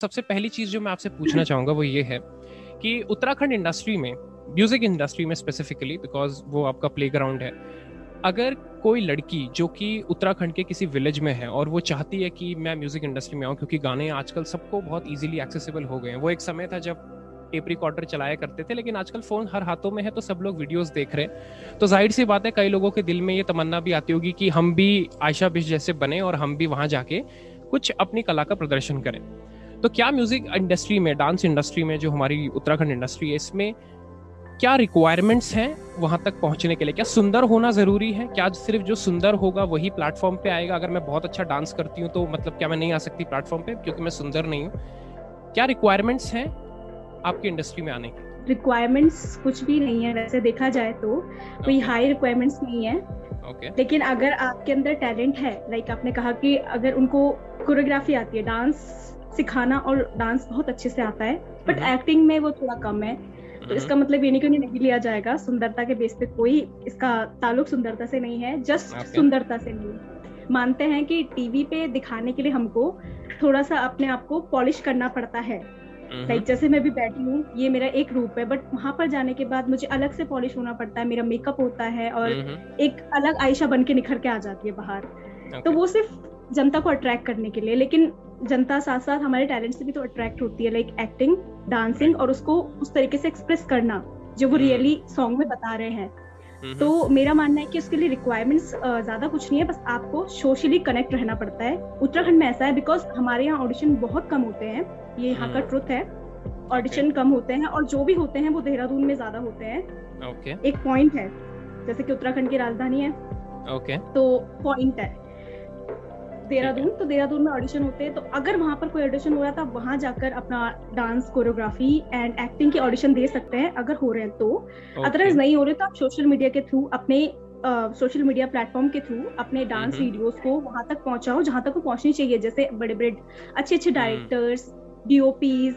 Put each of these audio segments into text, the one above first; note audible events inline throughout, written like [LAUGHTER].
सबसे पहली चीज़ जो मैं आपसे पूछना चाहूँगा वो ये है कि उत्तराखंड इंडस्ट्री में म्यूज़िक इंडस्ट्री में स्पेसिफिकली बिकॉज़ वो आपका प्लेग्राउंड है, अगर कोई लड़की जो कि उत्तराखंड के किसी विलेज में है और वो चाहती है कि मैं म्यूज़िक इंडस्ट्री में आऊँ, क्योंकि गाने आजकल सबको बहुत इजीली एक्सेसिबल हो गए हैं। वो एक समय था जब टेप रिकॉर्डर चलाया करते थे, लेकिन आजकल फ़ोन हर हाथों में है तो सब लोग वीडियोस देख रहे हैं। तो ज़ाहिर सी बात है, कई लोगों के दिल में ये तमन्ना भी आती होगी कि हम भी आयशा बिश जैसे बने और हम भी वहाँ जाके कुछ अपनी कला का प्रदर्शन करें। तो क्या म्यूज़िक इंडस्ट्री में डांस इंडस्ट्री में, जो हमारी उत्तराखंड इंडस्ट्री है, इसमें क्या रिक्वायरमेंट्स हैं वहाँ तक पहुँचने के लिए? क्या सुंदर होना ज़रूरी है? क्या सिर्फ़ जो सुंदर होगा वही प्लेटफॉर्म पे आएगा? अगर मैं बहुत अच्छा डांस करती हूँ तो मतलब क्या मैं नहीं आ सकती प्लेटफॉर्म पे, क्योंकि मैं सुंदर नहीं हूँ। क्या रिक्वायरमेंट्स हैं आपकी इंडस्ट्री में आने की। रिक्वायरमेंट्स कुछ भी नहीं है वैसे देखा जाए तो। कोई हाई रिक्वायरमेंट्स नहीं है। ओके लेकिन अगर आपके अंदर टैलेंट है लाइक आपने कहा कि अगर उनको कोरियोग्राफी आती है डांस सिखाना और डांस बहुत अच्छे से आता है बट एक्टिंग में वो थोड़ा कम है। तो इसका मतलब ये नहीं कि उन्हें नहीं लिया जाएगा सुंदरता के बेस पे कोई इसका ताल्लुक सुंदरता से नहीं है जस्ट Okay. सुंदरता से नहीं मानते हैं कि टीवी पे दिखाने के लिए हमको थोड़ा सा अपने आप को पॉलिश करना पड़ता है। लाइक जैसे मैं भी बैठी हूँ ये मेरा एक रूप है बट वहाँ पर जाने के बाद मुझे अलग से पॉलिश होना पड़ता है मेरा मेकअप होता है और एक अलग आयशा बन के निखर के आ जाती है बाहर। तो वो सिर्फ़ जनता को अट्रैक्ट करने के लिए लेकिन जनता साथ साथ हमारे टैलेंट से भी तो अट्रैक्ट होती है लाइक एक्टिंग डांसिंग और उसको उस तरीके से एक्सप्रेस करना जो वो रियली सॉन्ग में बता रहे हैं। तो मेरा मानना है कि उसके लिए रिक्वायरमेंट्स ज़्यादा कुछ नहीं है बस आपको सोशली कनेक्ट रहना पड़ता है। उत्तराखंड में ऐसा है बिकॉज़ हमारे यहाँ ऑडिशन बहुत कम होते हैं ये यहाँ का ट्रुथ है। ऑडिशन कम होते हैं और जो भी होते हैं वो देहरादून में ज़्यादा होते हैं। Okay. एक पॉइंट है जैसे कि उत्तराखंड की राजधानी है। ओके तो पॉइंट है। देहरादून तो देहरादून में ऑडिशन होते हैं तो अगर वहाँ पर कोई ऑडिशन हो रहा था वहाँ जाकर अपना डांस कोरियोग्राफी एंड एक्टिंग की ऑडिशन दे सकते हैं अगर हो रहे हैं तो। अदरवाइज़ नहीं हो रहे तो आप सोशल मीडिया के थ्रू अपने सोशल मीडिया प्लेटफॉर्म के थ्रू अपने डांस वीडियोस को वहाँ तक पहुंचाओ जहाँ तक वो पहुंचनी चाहिए जैसे बड़े बड़े अच्छे अच्छे डायरेक्टर्स डीओपीज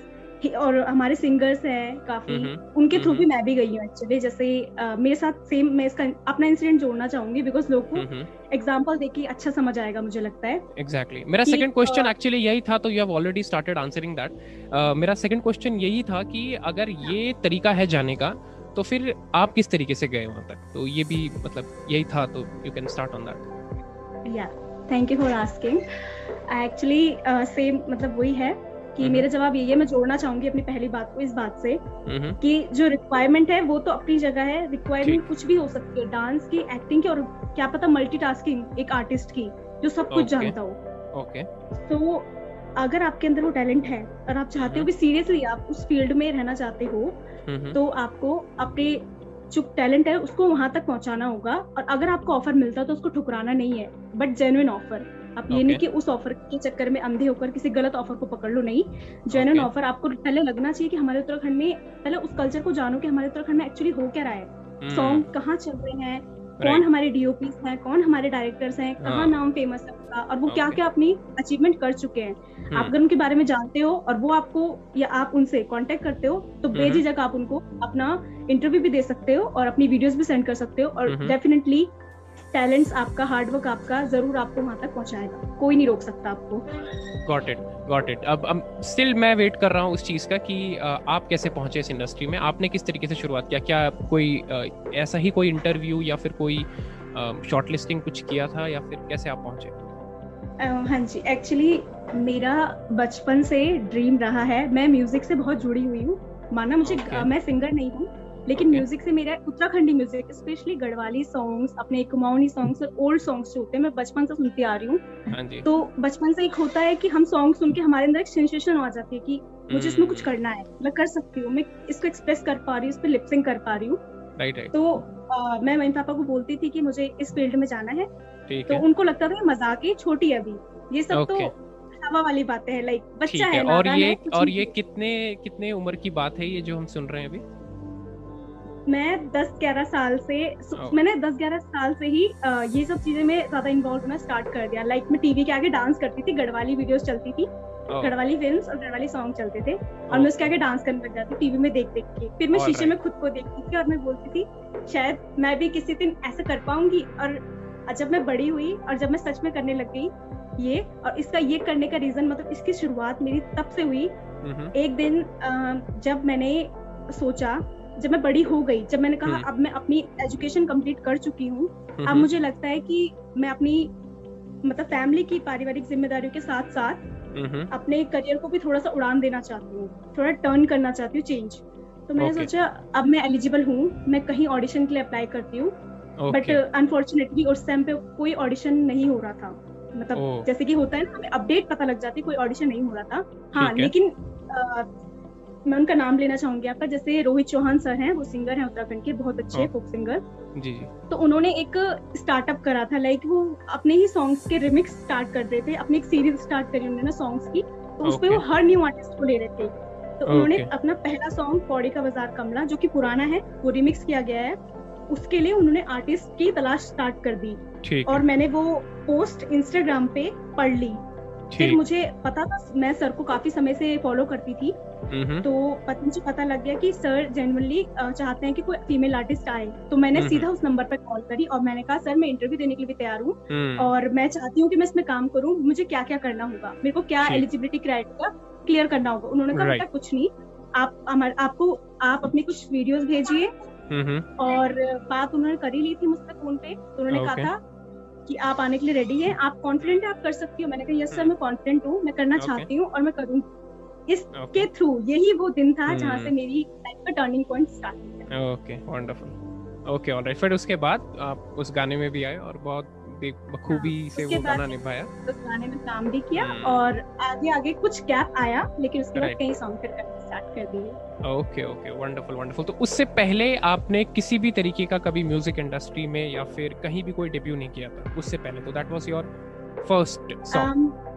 और हमारे सिंगर्स हैं काफ़ी उनके थ्रू भी मैं भी गई हूँ एक्चुअली जैसे uh, मेरे साथ सेम मैं इसका अपना इंसिडेंट जोड़ना चाहूँगी बिकॉज़ लोग को एग्जांपल देख के अच्छा समझ आएगा मुझे लगता है। Exactly exactly. मेरा सेकंड क्वेश्चन एक्चुअली यही था तो you have already started answering that मेरा सेकंड क्वेश्चन यही था कि अगर ये तरीका है जाने का तो फिर आप किस तरीके से गए वहाँ तक? तो ये भी मतलब यही था तो you can start on that या thank you for asking actually same मतलब वही है। कि मेरा जवाब यही है मैं जोड़ना चाहूँगी अपनी पहली बात को इस बात से कि जो रिक्वायरमेंट है वो तो अपनी जगह है। रिक्वायरमेंट कुछ भी हो सकती है। डांस की एक्टिंग की और क्या पता मल्टीटास्किंग एक आर्टिस्ट की जो सब कुछ जानता हो। ओके तो अगर आपके अंदर वो टैलेंट है और आप चाहते हो कि सीरियसली आप उस फ़ील्ड में रहना चाहते हो तो आपको अपने जो टैलेंट है उसको वहाँ तक पहुंचाना होगा। और अगर आपको ऑफ़र मिलता है तो उसको ठुकराना नहीं है बट जेन्युइन ऑफ़र आप ये नहीं कि उस ऑफ़र के चक्कर में अंधे होकर किसी गलत ऑफ़र को पकड़ लो नहीं। जेन्युइन ऑफ़र आपको पहले लगना चाहिए कि हमारे उत्तराखंड में पहले उस कल्चर को जानो कि हमारे उत्तराखंड में एक्चुअली हो क्या रहा है। सॉन्ग कहाँ चल रहे हैं? कौन हमारे डीओपीज हैं? कौन हमारे डायरेक्टर्स हैं? कहाँ हाँ. नाम फ़ेमस है उसका और वो okay. क्या क्या अपनी अचीवमेंट कर चुके हैं? आप अगर उनके बारे में जानते हो और वो आपको या आप उनसे कांटेक्ट करते हो तो बेझिझक आप उनको अपना इंटरव्यू भी दे सकते हो और अपनी वीडियोस भी सेंड कर सकते हो और डेफिनेटली टैलेंट्स आपका हार्डवर्क आपका ज़रूर आपको वहाँ तक पहुंचाएगा। कोई नहीं रोक सकता आपको। गॉट इट गॉट इट अब स्टिल मैं वेट कर रहा हूँ उस चीज़ का कि आप कैसे पहुँचे इस इंडस्ट्री में? आपने किस तरीके से शुरुआत किया? क्या कोई ऐसा ही कोई इंटरव्यू या फिर कोई शॉर्ट लिस्टिंग कुछ किया था या फिर कैसे आप पहुँचे? हाँ जी एक्चुअली मेरा बचपन से ड्रीम रहा है। मैं म्यूज़िक से बहुत जुड़ी हुई हूँ। माना मुझे okay. मैं सिंगर नहीं हूँ। लेकिन म्यूज़िक okay. से मेरा Uttarakhandi music specially Garhwali songs अपने कुमाऊनी सॉन्ग्स और ओल्ड सॉन्ग्स जो होते हैं मैं बचपन से सुनती आ रही हूँ। हाँ तो बचपन से एक होता है कि हम सॉन्ग सुन के हमारे अंदर एक सेंसेशन आ जाती है कि मुझे इसमें कुछ करना है मैं कर सकती हूँ मैं इसको एक्सप्रेस कर पा रही हूँ इस पर लिपसिंग कर पा रही हूँ। राइट राइट तो आ, मैं मम्मी पापा को बोलती थी कि मुझे इस फ़ील्ड में जाना है। तो है। उनको लगता था मज़ाक ही छोटी अभी। ये सब तो हवा वाली बातें हैं लाइक बच्चा है, है और ये और ये कितने कितने उम्र की बात है ये जो हम सुन रहे हैं अभी? मैं 10-11 साल से oh. मैंने 10-11 साल से ही आ, ये सब चीज़ें में ज़्यादा इन्वॉल्व होना स्टार्ट कर दिया। लाइक like, मैं टीवी के आगे डांस करती थी गढ़वाली वीडियोस चलती थी। गढ़वाली फ़िल्म और गढ़वाली सॉन्ग चलते थे। oh. और मैं उसके आगे डांस करने लग जाती टीवी में देख देख के। फिर मैं शीशे में खुद को देखती थी और मैं बोलती थी शायद मैं भी किसी दिन ऐसा कर पाऊँगी। और जब मैं बड़ी हुई और जब मैं सच में करने लग गई ये और इसका ये करने का रीजन मतलब इसकी शुरुआत मेरी तब से हुई। एक दिन जब मैंने सोचा जब मैं बड़ी हो गई जब मैंने कहा हम्म। अब मैं अपनी एजुकेशन कंप्लीट कर चुकी हूँ अब मुझे लगता है कि मैं अपनी मतलब फैमिली की पारिवारिक जिम्मेदारियों के साथ साथ अपने करियर को भी थोड़ा सा उड़ान देना चाहती हूँ थोड़ा टर्न करना चाहती हूँ चेंज तो मैंने okay. सोचा अब मैं एलिजिबल हूँ मैं कहीं ऑडिशन के लिए अप्लाई करती हूँ बट अनफॉर्चुनेटली उस टाइम पे कोई ऑडिशन नहीं हो रहा था। मतलब oh. जैसे कि होता है ना हमें अपडेट पता लग जाती कोई ऑडिशन नहीं हो रहा था। हाँ लेकिन मैं उनका नाम लेना चाहूँगी आपका। जैसे रोहित चौहान सर हैं वो सिंगर हैं उत्तराखंड के बहुत अच्छे फोक सिंगर जी जी। तो उन्होंने एक स्टार्टअप करा था लाइक वो अपने ही सॉन्ग्स के रिमिक्स स्टार्ट कर रहे थे अपनी एक सीरीज़ स्टार्ट करी उन्होंने सॉन्ग्स की तो उस पर वो हर न्यू आर्टिस्ट को ले रहे थे। तो उन्होंने अपना पहला सॉन्ग पौड़ी का बाज़ार कमला जो कि पुराना है वो रिमिक्स किया गया है। उसके लिए उन्होंने आर्टिस्ट की तलाश स्टार्ट कर दी। और मैंने वो पोस्ट इंस्टाग्राम पे पढ़ ली। फिर मुझे पता था मैं सर को काफ़ी समय से फॉलो करती थी तो मुझे पता लग गया कि सर जेनुअनली चाहते हैं कि कोई फीमेल आर्टिस्ट आए। तो मैंने सीधा उस नंबर पर कॉल करी और मैंने कहा सर मैं इंटरव्यू देने के लिए भी तैयार हूँ और मैं चाहती हूँ कि मैं इसमें काम करूँ। मुझे क्या क्या करना होगा? मेरे को क्या एलिजिबिलिटी क्राइटेरिया क्लियर करना होगा? उन्होंने कहा बेटा कुछ नहीं। आप हमारे आपको आप अपनी कुछ वीडियोस भेजिए। और बात उन्होंने करी ली थी मुझसे फ़ोन पे। तो उन्होंने कहा था कि आप आने के लिए रेडी हैं। आप कॉन्फिडेंट है? आप कर सकती हो। मैंने कहा यस सर मैं कॉन्फिडेंट हूँ। मैं करना चाहती हूँ और मैं करूँगी इसके थ्रू यही वो दिन था जहाँ से hmm. मेरी लाइफ का turning point start okay wonderful okay alright फिर उसके बाद आप उस गाने में भी आए और बहुत बखूबी हाँ, से वो गाना निभाया। उस गाने में काम भी किया hmm. और आगे आगे कुछ गैप आया लेकिन उसके बाद कई सॉन्ग फिर स्टार्ट कर दिए। ओके ओके वंडरफुल वंडरफुल तो उससे पहले आपने किसी भी तरीके का कभी म्यूज़िक इंडस्ट्री में या फिर कहीं भी कोई डेब्यू नहीं किया था? उससे पहले तो that was your first song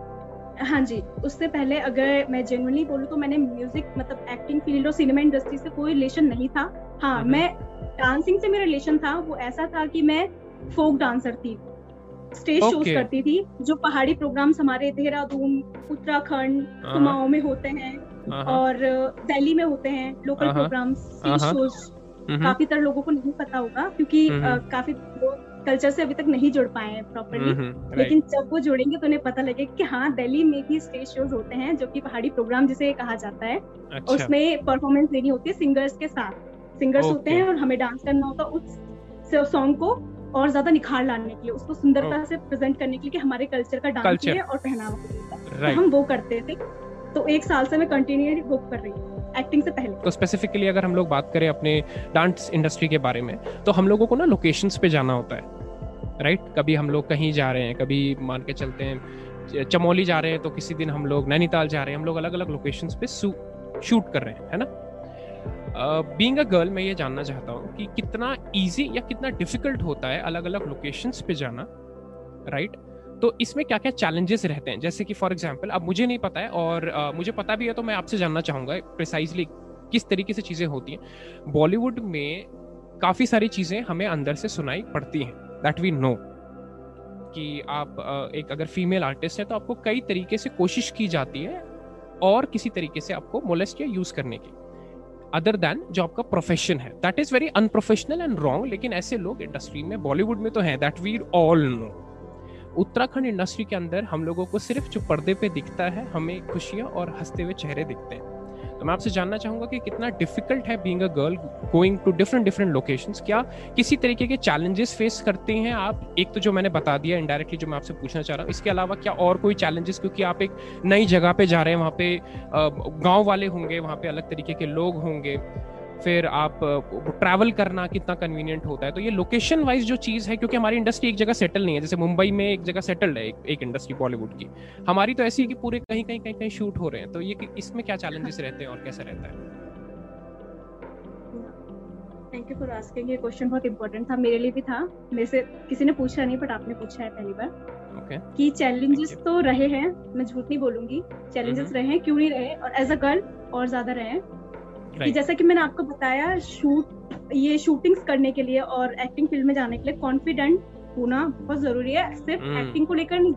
हाँ जी उससे पहले अगर मैं जेनुअनली बोलूँ तो मैंने म्यूज़िक मतलब एक्टिंग फ़ील्ड और सिनेमा इंडस्ट्री से कोई रिलेशन नहीं था। हाँ mm-hmm. मैं डांसिंग से मेरा रिलेशन था वो ऐसा था कि मैं फोक डांसर थी। Stage okay. शोज़ करती थी जो पहाड़ी प्रोग्राम्स हमारे देहरादून उत्तराखंड कुमाऊं में होते हैं और दिल्ली में होते हैं लोकल प्रोग्राम्स स्टेज शोज़ काफ़ी तरह लोगों को नहीं पता होगा क्योंकि काफ़ी लोग कल्चर से अभी तक नहीं जुड़ पाए हैं प्रॉपरली लेकिन जब वो जुड़ेंगे तो उन्हें पता लगे कि हाँ दिल्ली में भी स्टेज शोज़ होते हैं जो कि पहाड़ी प्रोग्राम जिसे कहा जाता है। अच्छा। उसमें परफॉर्मेंस देनी होती है सिंगर्स के साथ। सिंगर्स होते हैं और हमें डांस करना होता है उस सॉन्ग को और ज़्यादा निखार लाने के लिए उसको सुंदरता से प्रेजेंट करने के लिए हमारे कल्चर का डांस है और पहनावा तो हम वो करते थे। तो एक साल से मैं कंटिन्यूली बुक कर रही हूँ एक्टिंग से पहले। तो स्पेसिफिकली अगर हम लोग बात करें अपने डांस इंडस्ट्री के बारे में तो हम लोगों को ना लोकेशंस पे जाना होता है। राइट? कभी हम लोग कहीं जा रहे हैं कभी मान के चलते हैं चमोली जा रहे हैं तो किसी दिन हम लोग नैनीताल जा रहे हैं हम लोग अलग अलग लोकेशंस पे शूट कर रहे हैं है ना? बींग अ गर्ल मैं ये जानना चाहता हूँ कि कितना ईजी या कितना डिफ़िकल्ट होता है अलग अलग लोकेशंस पे जाना राइट right? तो इसमें क्या क्या चैलेंजेस रहते हैं? जैसे कि फॉर एग्ज़ाम्पल अब मुझे नहीं पता है और uh, मुझे पता भी है तो मैं आपसे जानना चाहूँगा प्रिसाइजली किस तरीके से चीज़ें होती हैं। बॉलीवुड में काफ़ी सारी चीज़ें हमें अंदर से सुनाई पड़ती हैं। दैट वी नो कि आप एक अगर फीमेल आर्टिस्ट है तो आपको कई तरीके से कोशिश की जाती है और किसी तरीके से आपको मोलेस्ट या यूज़ करने की। अदर देन जो आपका प्रोफेशन है। That is very unprofessional and wrong लेकिन ऐसे लोग इंडस्ट्री में बॉलीवुड में तो हैं that we all know Uttarakhand industry के अंदर हम लोगों को सिर्फ़ जो पर्दे पे दिखता है, हमें खुशियाँ और हँसते हुए चेहरे दिखते हैं। तो मैं आपसे जानना चाहूँगा कि कितना डिफ़िकल्ट है being a girl going to different different locations क्या किसी तरीके के चैलेंजेस फेस करते हैं आप? एक तो जो मैंने बता दिया इनडायरेक्टली जो मैं आपसे पूछना चाह रहा हूँ, इसके अलावा क्या और कोई चैलेंजेस क्योंकि आप एक नई जगह पे जा रहे हैं, वहाँ पे गाँव वाले होंगे, वहाँ पे अलग तरीके के लोग होंगे। फिर आप ट्रैवल करना कितना कन्वीनियंट होता है। तो ये लोकेशन वाइज जो चीज़ है क्योंकि हमारी इंडस्ट्री एक जगह सेटल नहीं है जैसे मुंबई में एक जगह सेटल्ड है एक, एक इंडस्ट्री बॉलीवुड की। हमारी तो ऐसी है कि पूरे कहीं कहीं कहीं कहीं शूट हो रहे हैं। तो ये इसमें क्या चैलेंजेस रहते हैं और कैसा रहता है? थैंक यू फॉर आस्किंग ये क्वेश्चन बहुत इंपॉर्टेंट था मेरे लिए भी था। मेरे से किसी ने पूछा नहीं बट आपने पूछा है पहली बार। Okay. कि चैलेंजेस तो रहे हैं मैं झूठ नहीं बोलूँगी। Challenges mm-hmm. रहे हैं क्यों नहीं रहे? और एज अ गर्ल और ज़्यादा रहे कि जैसा कि मैंने आपको बताया शूट ये शूटिंग्स करने के लिए और एक्टिंग फ़ील्ड में जाने के लिए कॉन्फिडेंट होना बहुत ज़रूरी है सिर्फ़ एक्टिंग hmm. को लेकर नहीं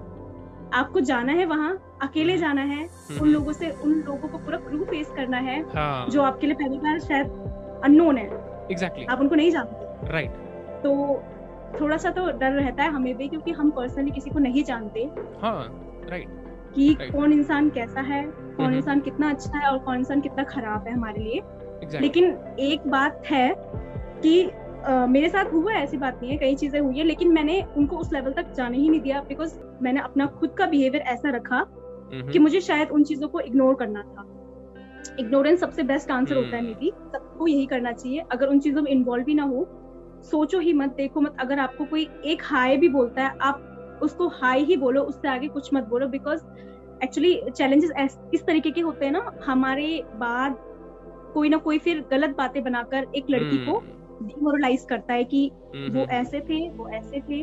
आपको जाना है वहाँ अकेले हम्म। जाना है उन हम्म। लोगों से उन लोगों को पूरा क्रू फेस करना है हाँ. जो आपके लिए पहली बार शायद अननोन है एग्जैक्टली exactly. आप उनको नहीं जानते राइट right. तो थोड़ा सा तो डर रहता है हमें भी क्योंकि हम पर्सनली किसी को नहीं जानते हाँ राइट कि right. कौन इंसान कैसा है कौन। इंसान कितना अच्छा है और कौन इंसान कितना खराब है हमारे लिए exactly. लेकिन एक बात है कि Uh, मेरे साथ हुआ ऐसी बात नहीं है कई चीज़ें हुई है लेकिन मैंने उनको उस लेवल तक जाने ही नहीं दिया बिकॉज़ मैंने अपना खुद का बिहेवियर ऐसा रखा कि मुझे शायद उन चीज़ों को इग्नोर करना था इग्नोरेंस सबसे बेस्ट आंसर होता है मेरी। सबको यही करना चाहिए अगर उन चीज़ों में इन्वॉल्व भी ना हो सोचो ही मत देखो मत अगर आपको कोई एक हाई भी बोलता है आप उसको हाई ही बोलो उससे आगे कुछ मत बोलो बिकॉज़ एक्चुअली चैलेंजेस इस तरीके के होते हैं ना हमारे बाद कोई ना कोई फिर गलत बातें बनाकर एक लड़की को डिमोरलाइज हम्म। करता है कि वो ऐसे थे वो ऐसे थे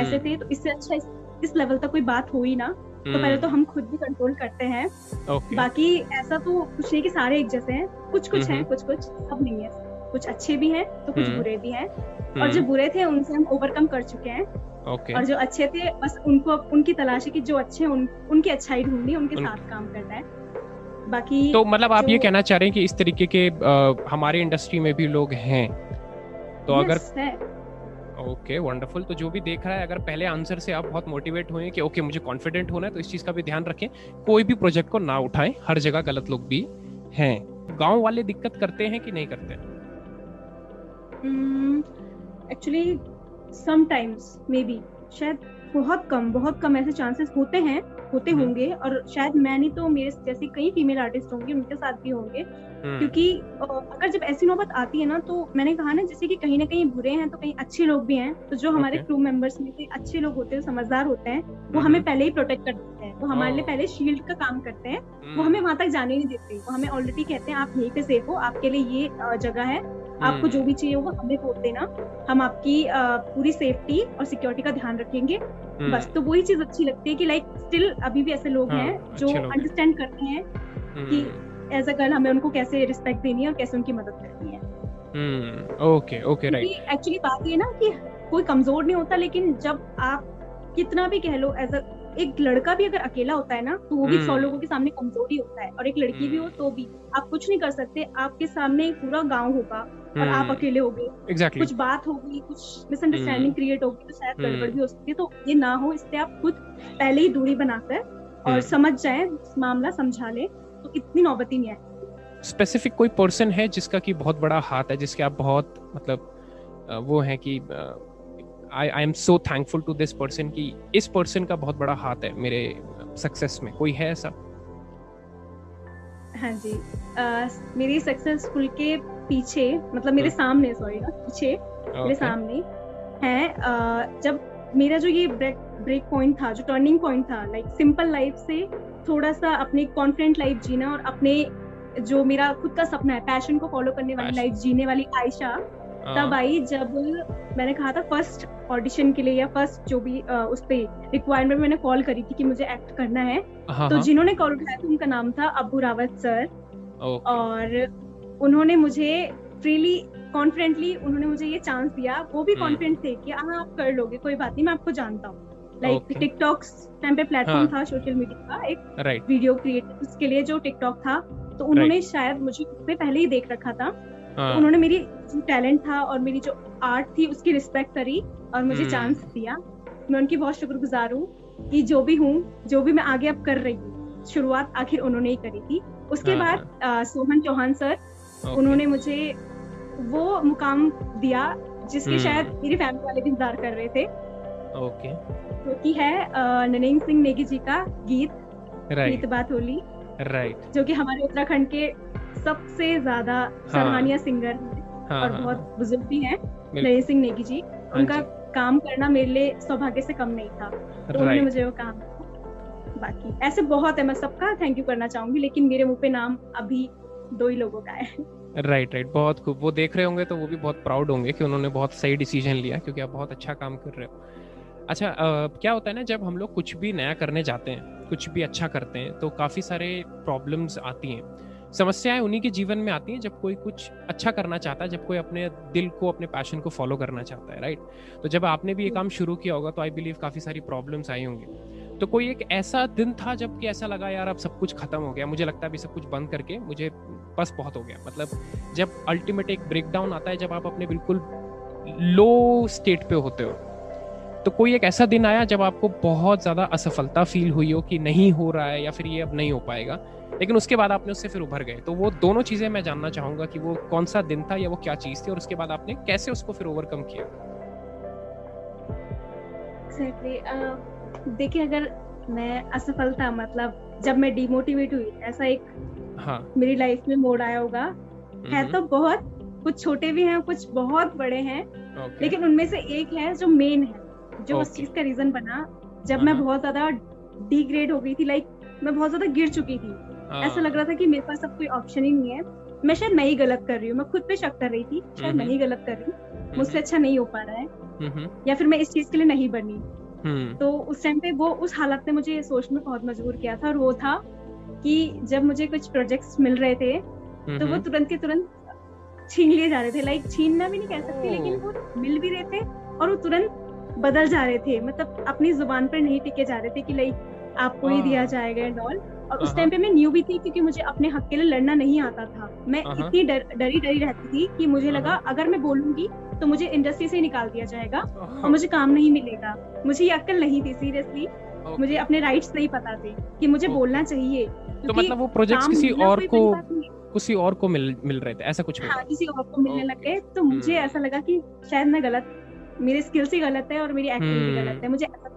ऐसे थे तो इससे अच्छा इस, इस लेवल तक कोई बात हो ही ना तो पहले तो हम खुद भी कंट्रोल करते हैं। Okay. बाकी ऐसा तो कुछ नहीं कि सारे एक जैसे हैं कुछ कुछ हैं कुछ कुछ सब नहीं है। कुछ अच्छे भी हैं तो कुछ बुरे भी हैं। और जो बुरे थे उनसे हम ओवरकम कर चुके हैं। Okay. और जो अच्छे थे बस उनको उनकी तलाश है कि जो अच्छे उन, उनकी अच्छाई ढूंढनी उनके उन... साथ काम करना है। बाकी तो मतलब आप ये कहना चाह रहे हैं कि इस तरीके के आ, हमारे इंडस्ट्री में भी लोग हैं। तो yes, अगर ओके वंडरफुल तो जो भी देख रहा है अगर पहले आंसर से आप बहुत मोटिवेट हुए कि ओके okay, मुझे कॉन्फिडेंट होना है तो इस चीज़ का भी ध्यान रखें। कोई भी प्रोजेक्ट को ना उठाएँ हर जगह गलत लोग भी हैं। गाँव वाले दिक्कत करते हैं कि नहीं करते? एक्चुअली समटाइम्स मे बी शायद बहुत कम बहुत कम ऐसे चांसेस होते हैं होते हम्म। होंगे और शायद मैं नहीं तो मेरे जैसे कई फीमेल आर्टिस्ट होंगे उनके साथ भी होंगे हम्म। क्योंकि अगर जब ऐसी नौबत आती है ना तो मैंने कहा ना जैसे कि कहीं ना कहीं बुरे हैं तो कहीं अच्छे लोग भी हैं तो जो हमारे क्रू मेंबर्स में से अच्छे लोग होते हैं समझदार होते हैं वो हमें हम्म। पहले ही प्रोटेक्ट कर देते हैं वो हमारे लिए पहले शील्ड का काम करते हैं वो हमें वहाँ तक जाने नहीं देते वो हमें ऑलरेडी कहते हैं आप यहीं पे सेफ़ हो आपके लिए ये जगह है आपको जो भी चाहिए होगा हमें बोल देना। हम आपकी पूरी सेफ्टी और सिक्योरिटी का ध्यान रखेंगे। हम्म। बस तो वही चीज़ अच्छी लगती है कि लाइक स्टिल अभी भी ऐसे लोग हाँ, हैं जो अंडरस्टैंड करते हैं कि एज अ गर्ल हमें उनको कैसे रिस्पेक्ट देनी है और कैसे उनकी मदद करनी है। ओके ओके राइट एक्चुअली बात ये ना कि कोई कमज़ोर नहीं होता लेकिन जब आप कितना भी कह लो एज अ एक लड़का भी अगर अकेला होता है ना तो वो भी सौ हम्म। लोगों के सामने कमज़ोर ही होता है। और एक लड़की भी हो हम्म। तो भी। आप कुछ नहीं कर सकते आपके सामने पूरा गाँव होगा और आप हम्म। अकेले हो गए। Exactly. कुछ बात होगी कुछ मिसअंडरस्टैंडिंग क्रिएट होगी तो शायद गड़बड़ भी हो सकती है। तो ये ना हो इससे आप खुद पहले ही दूरी बनाकर और समझ जाए मामला समझा ले तो इतनी नौबत नहीं आए। स्पेसिफिक कोई पर्सन है जिसका की बहुत बड़ा हाथ है जिसके आप बहुत मतलब वो है कि I I am so thankful to this person कि इस पर्सन का बहुत बड़ा हाथ है मेरे सक्सेस में। कोई है ऐसा? हाँ जी। आ, मेरी सक्सेसफुल के पीछे मतलब मेरे हम्म। सामने सॉरी ना पीछे okay. मेरे सामने है जब मेरा जो ये ब्रेक ब्रेक पॉइंट था जो टर्निंग पॉइंट था लाइक सिंपल लाइफ से थोड़ा सा अपने कॉन्फिडेंट लाइफ जीना और अपने जो मेरा खुद का सपना है पैशन को फॉलो करने वाली लाइफ जीने वाली आयशा तब हाँ। आई जब मैंने कहा था फ़र्स्ट ऑडिशन के लिए या फ़र्स्ट जो भी आ, उस पे रिक्वायरमेंट मैंने कॉल करी थी कि मुझे एक्ट करना है हाँ, तो हाँ। जिन्होंने कॉल उठाया था उनका नाम था अबू रावत सर और उन्होंने मुझे फ्रीली कॉन्फिडेंटली उन्होंने मुझे ये चांस दिया। वो भी कॉन्फिडेंट हम्म। थे कि हाँ आप कर लोगे कोई बात नहीं मैं आपको जानता हूँ। लाइक टिकटॉक टाइम पे प्लेटफॉर्म था सोशल मीडिया का एक वीडियो क्रिएट उसके लिए जो टिकटॉक था तो उन्होंने शायद मुझे उसमें पहले ही देख रखा था। तो उन्होंने मेरी जो टैलेंट था और मेरी जो आर्ट थी उसकी रिस्पेक्ट करी और मुझे चांस हम्म। दिया। मैं उनकी बहुत शुक्रगुजार हूँ कि जो भी हूँ जो भी मैं आगे अब कर रही हूँ शुरुआत आखिर उन्होंने ही करी थी। उसके हाँ, बाद हाँ। सोहन चौहान सर उन्होंने मुझे वो मुकाम दिया जिसके हम्म। शायद मेरी फैमिली वाले भी इंतज़ार कर रहे थे ओके जो कि है ननीन सिंह नेगी जी का गीत right. गीत बात होली राइट right. जो कि हमारे उत्तराखंड के सबसे ज़्यादा हाँ। सराहनीय सिंगर है और हाँ, बहुत हाँ। बुज़ुर्ग भी हैं नई सिंह नेगी जी उनका काम करना मेरे लिए सौभाग्य से कम नहीं था तो उन्होंने मुझे वो काम बाकी ऐसे बहुत है मैं सबका थैंक यू करना चाहूँगी लेकिन मेरे मुँह पे नाम अभी दो ही लोगों का है। Right right, right right. बहुत खूब। वो देख रहे होंगे तो वो भी बहुत प्राउड होंगे कि उन्होंने बहुत सही डिसीज़न लिया क्योंकि आप बहुत अच्छा काम कर रहे हो। अच्छा आ, क्या होता है ना जब हम लोग कुछ भी नया करने जाते हैं कुछ भी अच्छा करते हैं तो काफ़ी सारे प्रॉब्लम्स आती हैं। समस्याएँ उन्हीं के जीवन में आती हैं जब कोई कुछ अच्छा करना चाहता है जब कोई अपने दिल को अपने पैशन को फॉलो करना चाहता है राइट तो जब आपने भी ये काम शुरू किया होगा तो आई बिलीव काफ़ी सारी प्रॉब्लम्स आई होंगी। तो कोई एक ऐसा दिन था जब कि ऐसा लगा यार अब सब कुछ खत्म हो गया। मुझे लगता है अभी सब कुछ बंद करके मुझे बस बहुत हो गया। मतलब जब अल्टीमेट एक ब्रेक डाउन आता है जब आप अपने बिल्कुल लो स्टेट पे होते हो तो कोई एक ऐसा दिन आया जब आपको बहुत ज़्यादा असफलता फील हुई हो कि नहीं हो रहा है या फिर ये अब नहीं हो पाएगा लेकिन उसके बाद आपने उससे फिर उभर गए। तो वो दोनों चीज़ें मैं जानना चाहूँगा कि वो कौन सा दिन था या वो क्या चीज़ थी और उसके बाद आपने कैसे उसको फिर ओवरकम किया? Exactly. uh, देखिए अगर मैं असफलता मतलब जब मैं डिमोटिवेट हुई ऐसा एक हाँ. मेरी लाइफ में मोड़ आया होगा। है तो बहुत कुछ छोटे भी हैं कुछ बहुत बड़े हैं okay. लेकिन उनमें से एक है जो मेन है जो okay. उस चीज़ का रीजन बना। जब मैं बहुत ज़्यादा डिग्रेड हो गई थी लाइक मैं बहुत ज़्यादा गिर चुकी थी। ऐसा लग रहा था कि मेरे पास अब कोई ऑप्शन ही नहीं है। मैं शायद नहीं गलत कर रही हूँ मैं खुद पे शक कर रही थी शायद नहीं गलत कर रही हूँ मुझसे अच्छा नहीं हो पा रहा है। या फिर मैं इस चीज़ के लिए नहीं बनी। तो उस टाइम पे वो उस हालत ने मुझे सोचने में बहुत मजबूर किया था और वो था कि जब मुझे कुछ प्रोजेक्ट्स मिल रहे थे तो वो तुरंत के तुरंत छीन लिए जा रहे थे। लाइक छीनना भी नहीं कह सकती लेकिन वो मिल भी रहे थे और वो तुरंत बदल जा रहे थे। मतलब अपनी ज़ुबान पर नहीं टिके जा रहे थे कि लाइक आपको ही दिया। जाएगा एंड ऑल और उस टाइम पे मैं न्यू भी थी क्योंकि मुझे अपने हक के लिए लड़ना नहीं आता था। मैं इतनी डर, डरी डरी रहती थी कि मुझे लगा अगर मैं बोलूँगी तो मुझे इंडस्ट्री से निकाल दिया जाएगा और मुझे काम नहीं मिलेगा। मुझे ये अक्ल नहीं थी सीरियसली मुझे अपने राइट्स नहीं पता थे कि मुझे बोलना चाहिए तो मतलब वो प्रोजेक्ट किसी और को किसी और को मिल मिल रहे थे ऐसा कुछ हाँ किसी और को मिलने लगे तो मुझे हम्म। ऐसा लगा कि शायद मैं गलत मेरे स्किल्स ही गलत है और मेरी एक्टिंग भी गलत है। मुझे ऐसा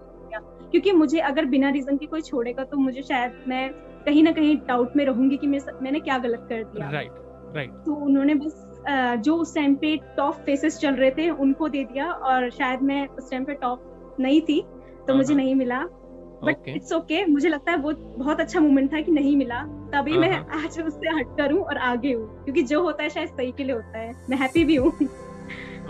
क्योंकि मुझे अगर बिना रीजन के कोई छोड़ेगा तो मुझे शायद मैं कहीं ना कहीं डाउट में रहूँगी कि मैं मैंने क्या गलत कर दिया। राइट राइट तो उन्होंने बस जो उस टाइम पे टॉप फेसेस चल रहे थे उनको दे दिया और शायद मैं उस टाइम पे टॉप नहीं थी तो मुझे हाँ, हाँ। नहीं मिला। बट इट्स ओके मुझे लगता है वो बहुत अच्छा मोमेंट था कि नहीं मिला। तभी हाँ, मैं आज उससे हट करूँ और आगे हूँ क्योंकि जो होता है शायद सही के लिए होता है। मैं हैप्पी भी हूँ।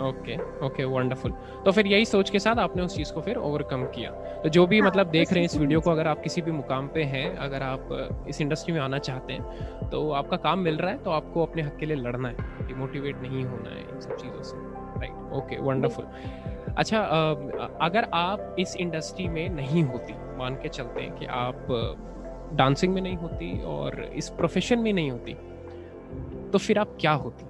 ओके ओके वंडरफुल तो फिर यही सोच के साथ आपने उस चीज़ को फिर ओवरकम किया। तो जो भी हाँ, मतलब देख रहे हैं इस वीडियो को अगर आप किसी भी मुकाम पे हैं अगर आप इस इंडस्ट्री में आना चाहते हैं तो आपका काम मिल रहा है तो आपको अपने हक के लिए लड़ना है डिमोटिवेट नहीं होना है इन सब चीज़ों से। राइट ओके वंडरफुल अच्छा अगर आप इस इंडस्ट्री में नहीं होती मान के चलते हैं कि आप डांसिंग में नहीं होती और इस प्रोफेशन में नहीं होती तो फिर आप क्या होती?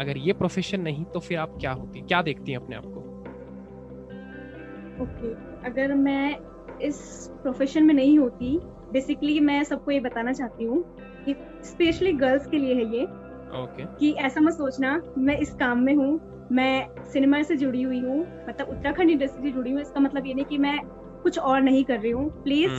अगर ये प्रोफेशन नहीं तो फिर आप क्या होती क्या देखती हैं अपने आप को ओके okay. अगर मैं इस प्रोफेशन में नहीं होती बेसिकली मैं सबको ये बताना चाहती हूँ कि स्पेशली गर्ल्स के लिए है ये okay. कि ऐसा मत सोचना मैं इस काम में हूँ मैं सिनेमा से जुड़ी हुई हूँ मतलब उत्तराखंड इंडस्ट्री से जुड़ी हूँ इसका मतलब ये नहीं कि मैं कुछ और नहीं कर रही हूँ प्लीज़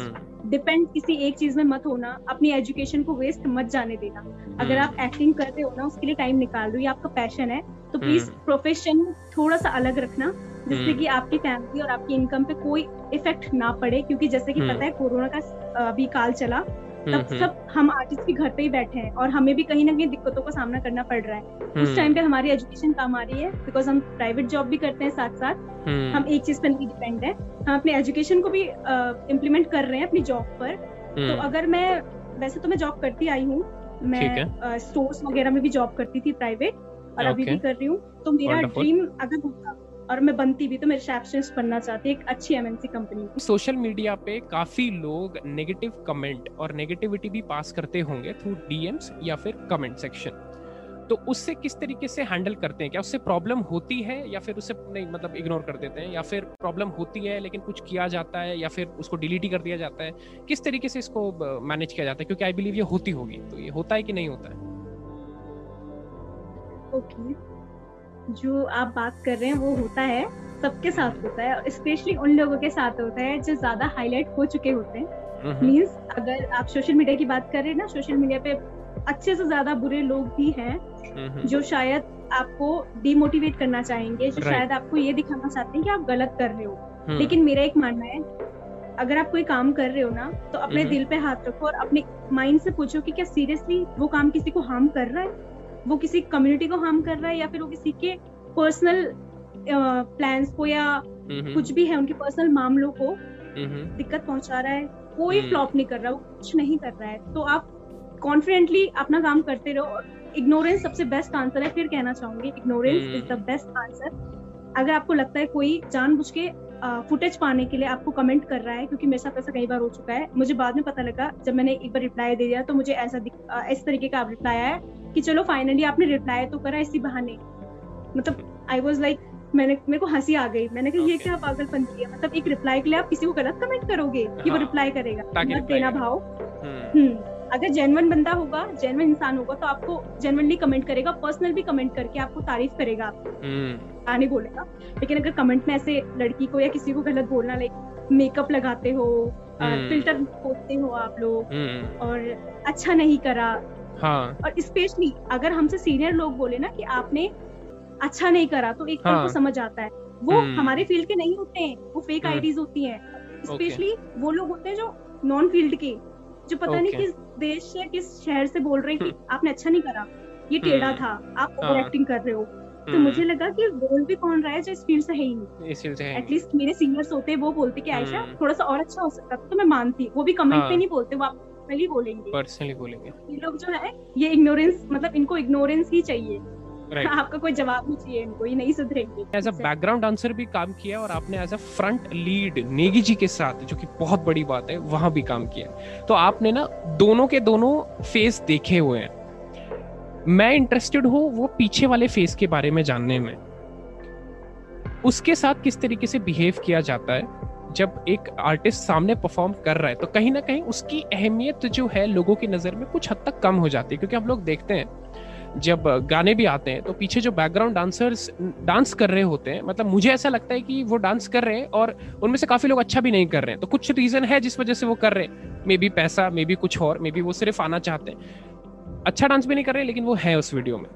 डिपेंड किसी एक चीज़ में मत होना अपनी एजुकेशन को वेस्ट मत जाने देना। अगर आप एक्टिंग कर रहे हो ना उसके लिए टाइम निकाल दो ये आपका पैशन है तो प्लीज़ प्रोफेशन थोड़ा सा अलग रखना जिससे कि आपकी फैमिली और आपकी इनकम पे कोई इफ़ेक्ट ना पड़े क्योंकि जैसे कि पता है कोरोना का अभी काल चला तब हम्म, सब हम्म। हम आर्टिस्ट भी घर पे ही बैठे हैं और हमें भी कहीं ना कहीं दिक्कतों का सामना करना पड़ रहा है। उस टाइम हम्म। पे हमारी एजुकेशन काम आ रही है बिकॉज़ हम प्राइवेट जॉब भी करते हैं साथ साथ हम एक चीज़ पर नहीं डिपेंड है। हम अपने एजुकेशन को भी इम्प्लीमेंट कर रहे हैं अपनी जॉब पर। तो अगर मैं वैसे तो मैं जॉब करती आई हूँ। मैं स्टोर्स वगैरह में भी जॉब करती थी प्राइवेट और अभी भी कर रही हूँ। तो मेरा ड्रीम अगर होता और मैं बनती भी तो मैं रिसेप्शनिस्ट बनना चाहती एक अच्छी एमएनसी कंपनी सोशल मीडिया पे काफ़ी लोग नेगेटिव कमेंट और नेगेटिविटी भी पास करते होंगे थ्रू डीएम्स या फिर कमेंट सेक्शन तो उससे किस तरीके से हैंडल करते हैं? क्या उससे प्रॉब्लम होती है या फिर उससे नहीं मतलब इग्नोर कर देते हैं? या फिर प्रॉब्लम होती है लेकिन कुछ किया जाता है या फिर उसको डिलीट ही कर दिया जाता है? किस तरीके से इसको मैनेज किया जाता है? क्योंकि आई बिलीव ये होती होगी। तो ये होता है कि नहीं होता है? Okay okay. जो आप बात कर रहे हैं वो होता है सबके साथ होता है स्पेशली उन लोगों के साथ होता है जो ज़्यादा हाईलाइट हो चुके होते हैं। मीन्स अगर आप सोशल मीडिया की बात कर रहे हैं ना सोशल मीडिया पे अच्छे से ज़्यादा बुरे लोग भी हैं जो शायद आपको डिमोटिवेट करना चाहेंगे जो शायद आपको ये दिखाना चाहते हैं कि आप गलत कर रहे हो। हम्म। लेकिन मेरा एक मानना है अगर आप कोई काम कर रहे हो ना तो अपने दिल पे हाथ रखो और अपने माइंड से पूछो कि क्या सीरियसली वो काम किसी को हार्म कर रहा है? वो किसी कम्युनिटी को हार्म कर रहा है या फिर वो किसी के पर्सनल प्लान्स को या कुछ भी है उनके पर्सनल मामलों को दिक्कत पहुँचा रहा है कोई फ्लॉप हम्म। नहीं कर रहा वो कुछ नहीं कर रहा है। तो आप कॉन्फिडेंटली अपना काम करते रहो इग्नोरेंस सबसे बेस्ट आंसर है फिर कहना चाहूँगी ignorance is the best answer अगर आपको लगता है कोई जानबूझ के फुटेज पाने के लिए आपको कमेंट कर रहा है क्योंकि मेरे साथ ऐसा कई बार हो चुका है मुझे बाद में पता लगा जब मैंने एक बार रिप्लाई दे दिया तो मुझे ऐसा इस तरीके का रिप्लाई आया कि चलो फाइनली आपने रिप्लाई तो करा इसी बहाने। मतलब आई वॉज़ लाइक मैंने मेरे को हँसी आ गई। मैंने कहा okay. ये क्या पागलपन किया मतलब एक रिप्लाई के लिए आप किसी को गलत कमेंट करोगे कि वो रिप्लाई हाँ, करेगा। मत देना भाव। हम्म, हम्म। अगर जेनवन बंदा होगा जेनवन इंसान होगा तो आपको जेनवनली कमेंट करेगा पर्सनल भी कमेंट करके आपको तारीफ़ करेगा। आपको नहीं बोलेगा। लेकिन अगर कमेंट में ऐसे लड़की को या किसी को गलत बोलना लाइक मेकअप लगाते हो फ़िल्टर हम्म। पोतते हो आप लोग हम्म। और अच्छा नहीं करा हाँ. और स्पेशली अगर हमसे सीनियर लोग बोले ना कि आपने अच्छा नहीं करा तो एक हाँ. को समझ आता है वो हम्म। हमारे फ़ील्ड के नहीं होते हैं वो फेक आईडीज होती हैं स्पेशली वो लोग होते हैं जो नॉन फ़ील्ड के जो पता okay. नहीं किस देश या किस शहर से बोल रहे हैं कि आपने अच्छा नहीं करा ये टेढ़ा हम्म। था आप ओवर एक्टिंग हाँ। कर रहे हो तो हम्म। मुझे लगा कि बोल भी कौन रहा है जो इस फ़ील्ड से है ही नहीं एटलीस्ट मेरे सीनियर्स होते वो बोलते कि आयशा हम्म। थोड़ा सा और अच्छा हो सकता तो मैं मानती वो भी कमेंट हाँ. पे नहीं बोलते वो आप पर्सनली बोलेंगे। पर्सनली बोलेंगे। ये लोग जो है ये इग्नोरेंस मतलब इनको इग्नोरेंस ही चाहिए। Right. आपका कोई जवाब नहीं चाहिए इनको ये नहीं सुधरेंगे। एज अ बैकग्राउंड डांसर भी काम किया और आपने as a front lead Negi ji के साथ जो कि बहुत बड़ी बात है वहाँ भी काम किया। तो आपने ना दोनों के दोनों फेस देखे हुए हैं। मैं इंटरेस्टेड हूँ वो पीछे वाले फेस के बारे में जानने में। उसके साथ किस तरीके से बिहेव किया जाता है? जब एक आर्टिस्ट सामने परफॉर्म कर रहा है तो कहीं ना कहीं उसकी अहमियत जो है लोगों की नज़र में कुछ हद तक कम हो जाती है, क्योंकि हम लोग देखते हैं, जब गाने भी आते हैं तो पीछे जो बैकग्राउंड डांसर्स डांस कर रहे होते हैं मतलब मुझे ऐसा लगता है कि वो डांस कर रहे हैं और उनमें से काफ़ी लोग अच्छा भी नहीं कर रहे हैं तो कुछ रीजन है जिस वजह से वो कर रहे हैं? मे बी पैसा मे बी कुछ और मे बी वो सिर्फ़ आना चाहते हैं। अच्छा डांस भी नहीं कर रहे लेकिन वो है उस वीडियो में।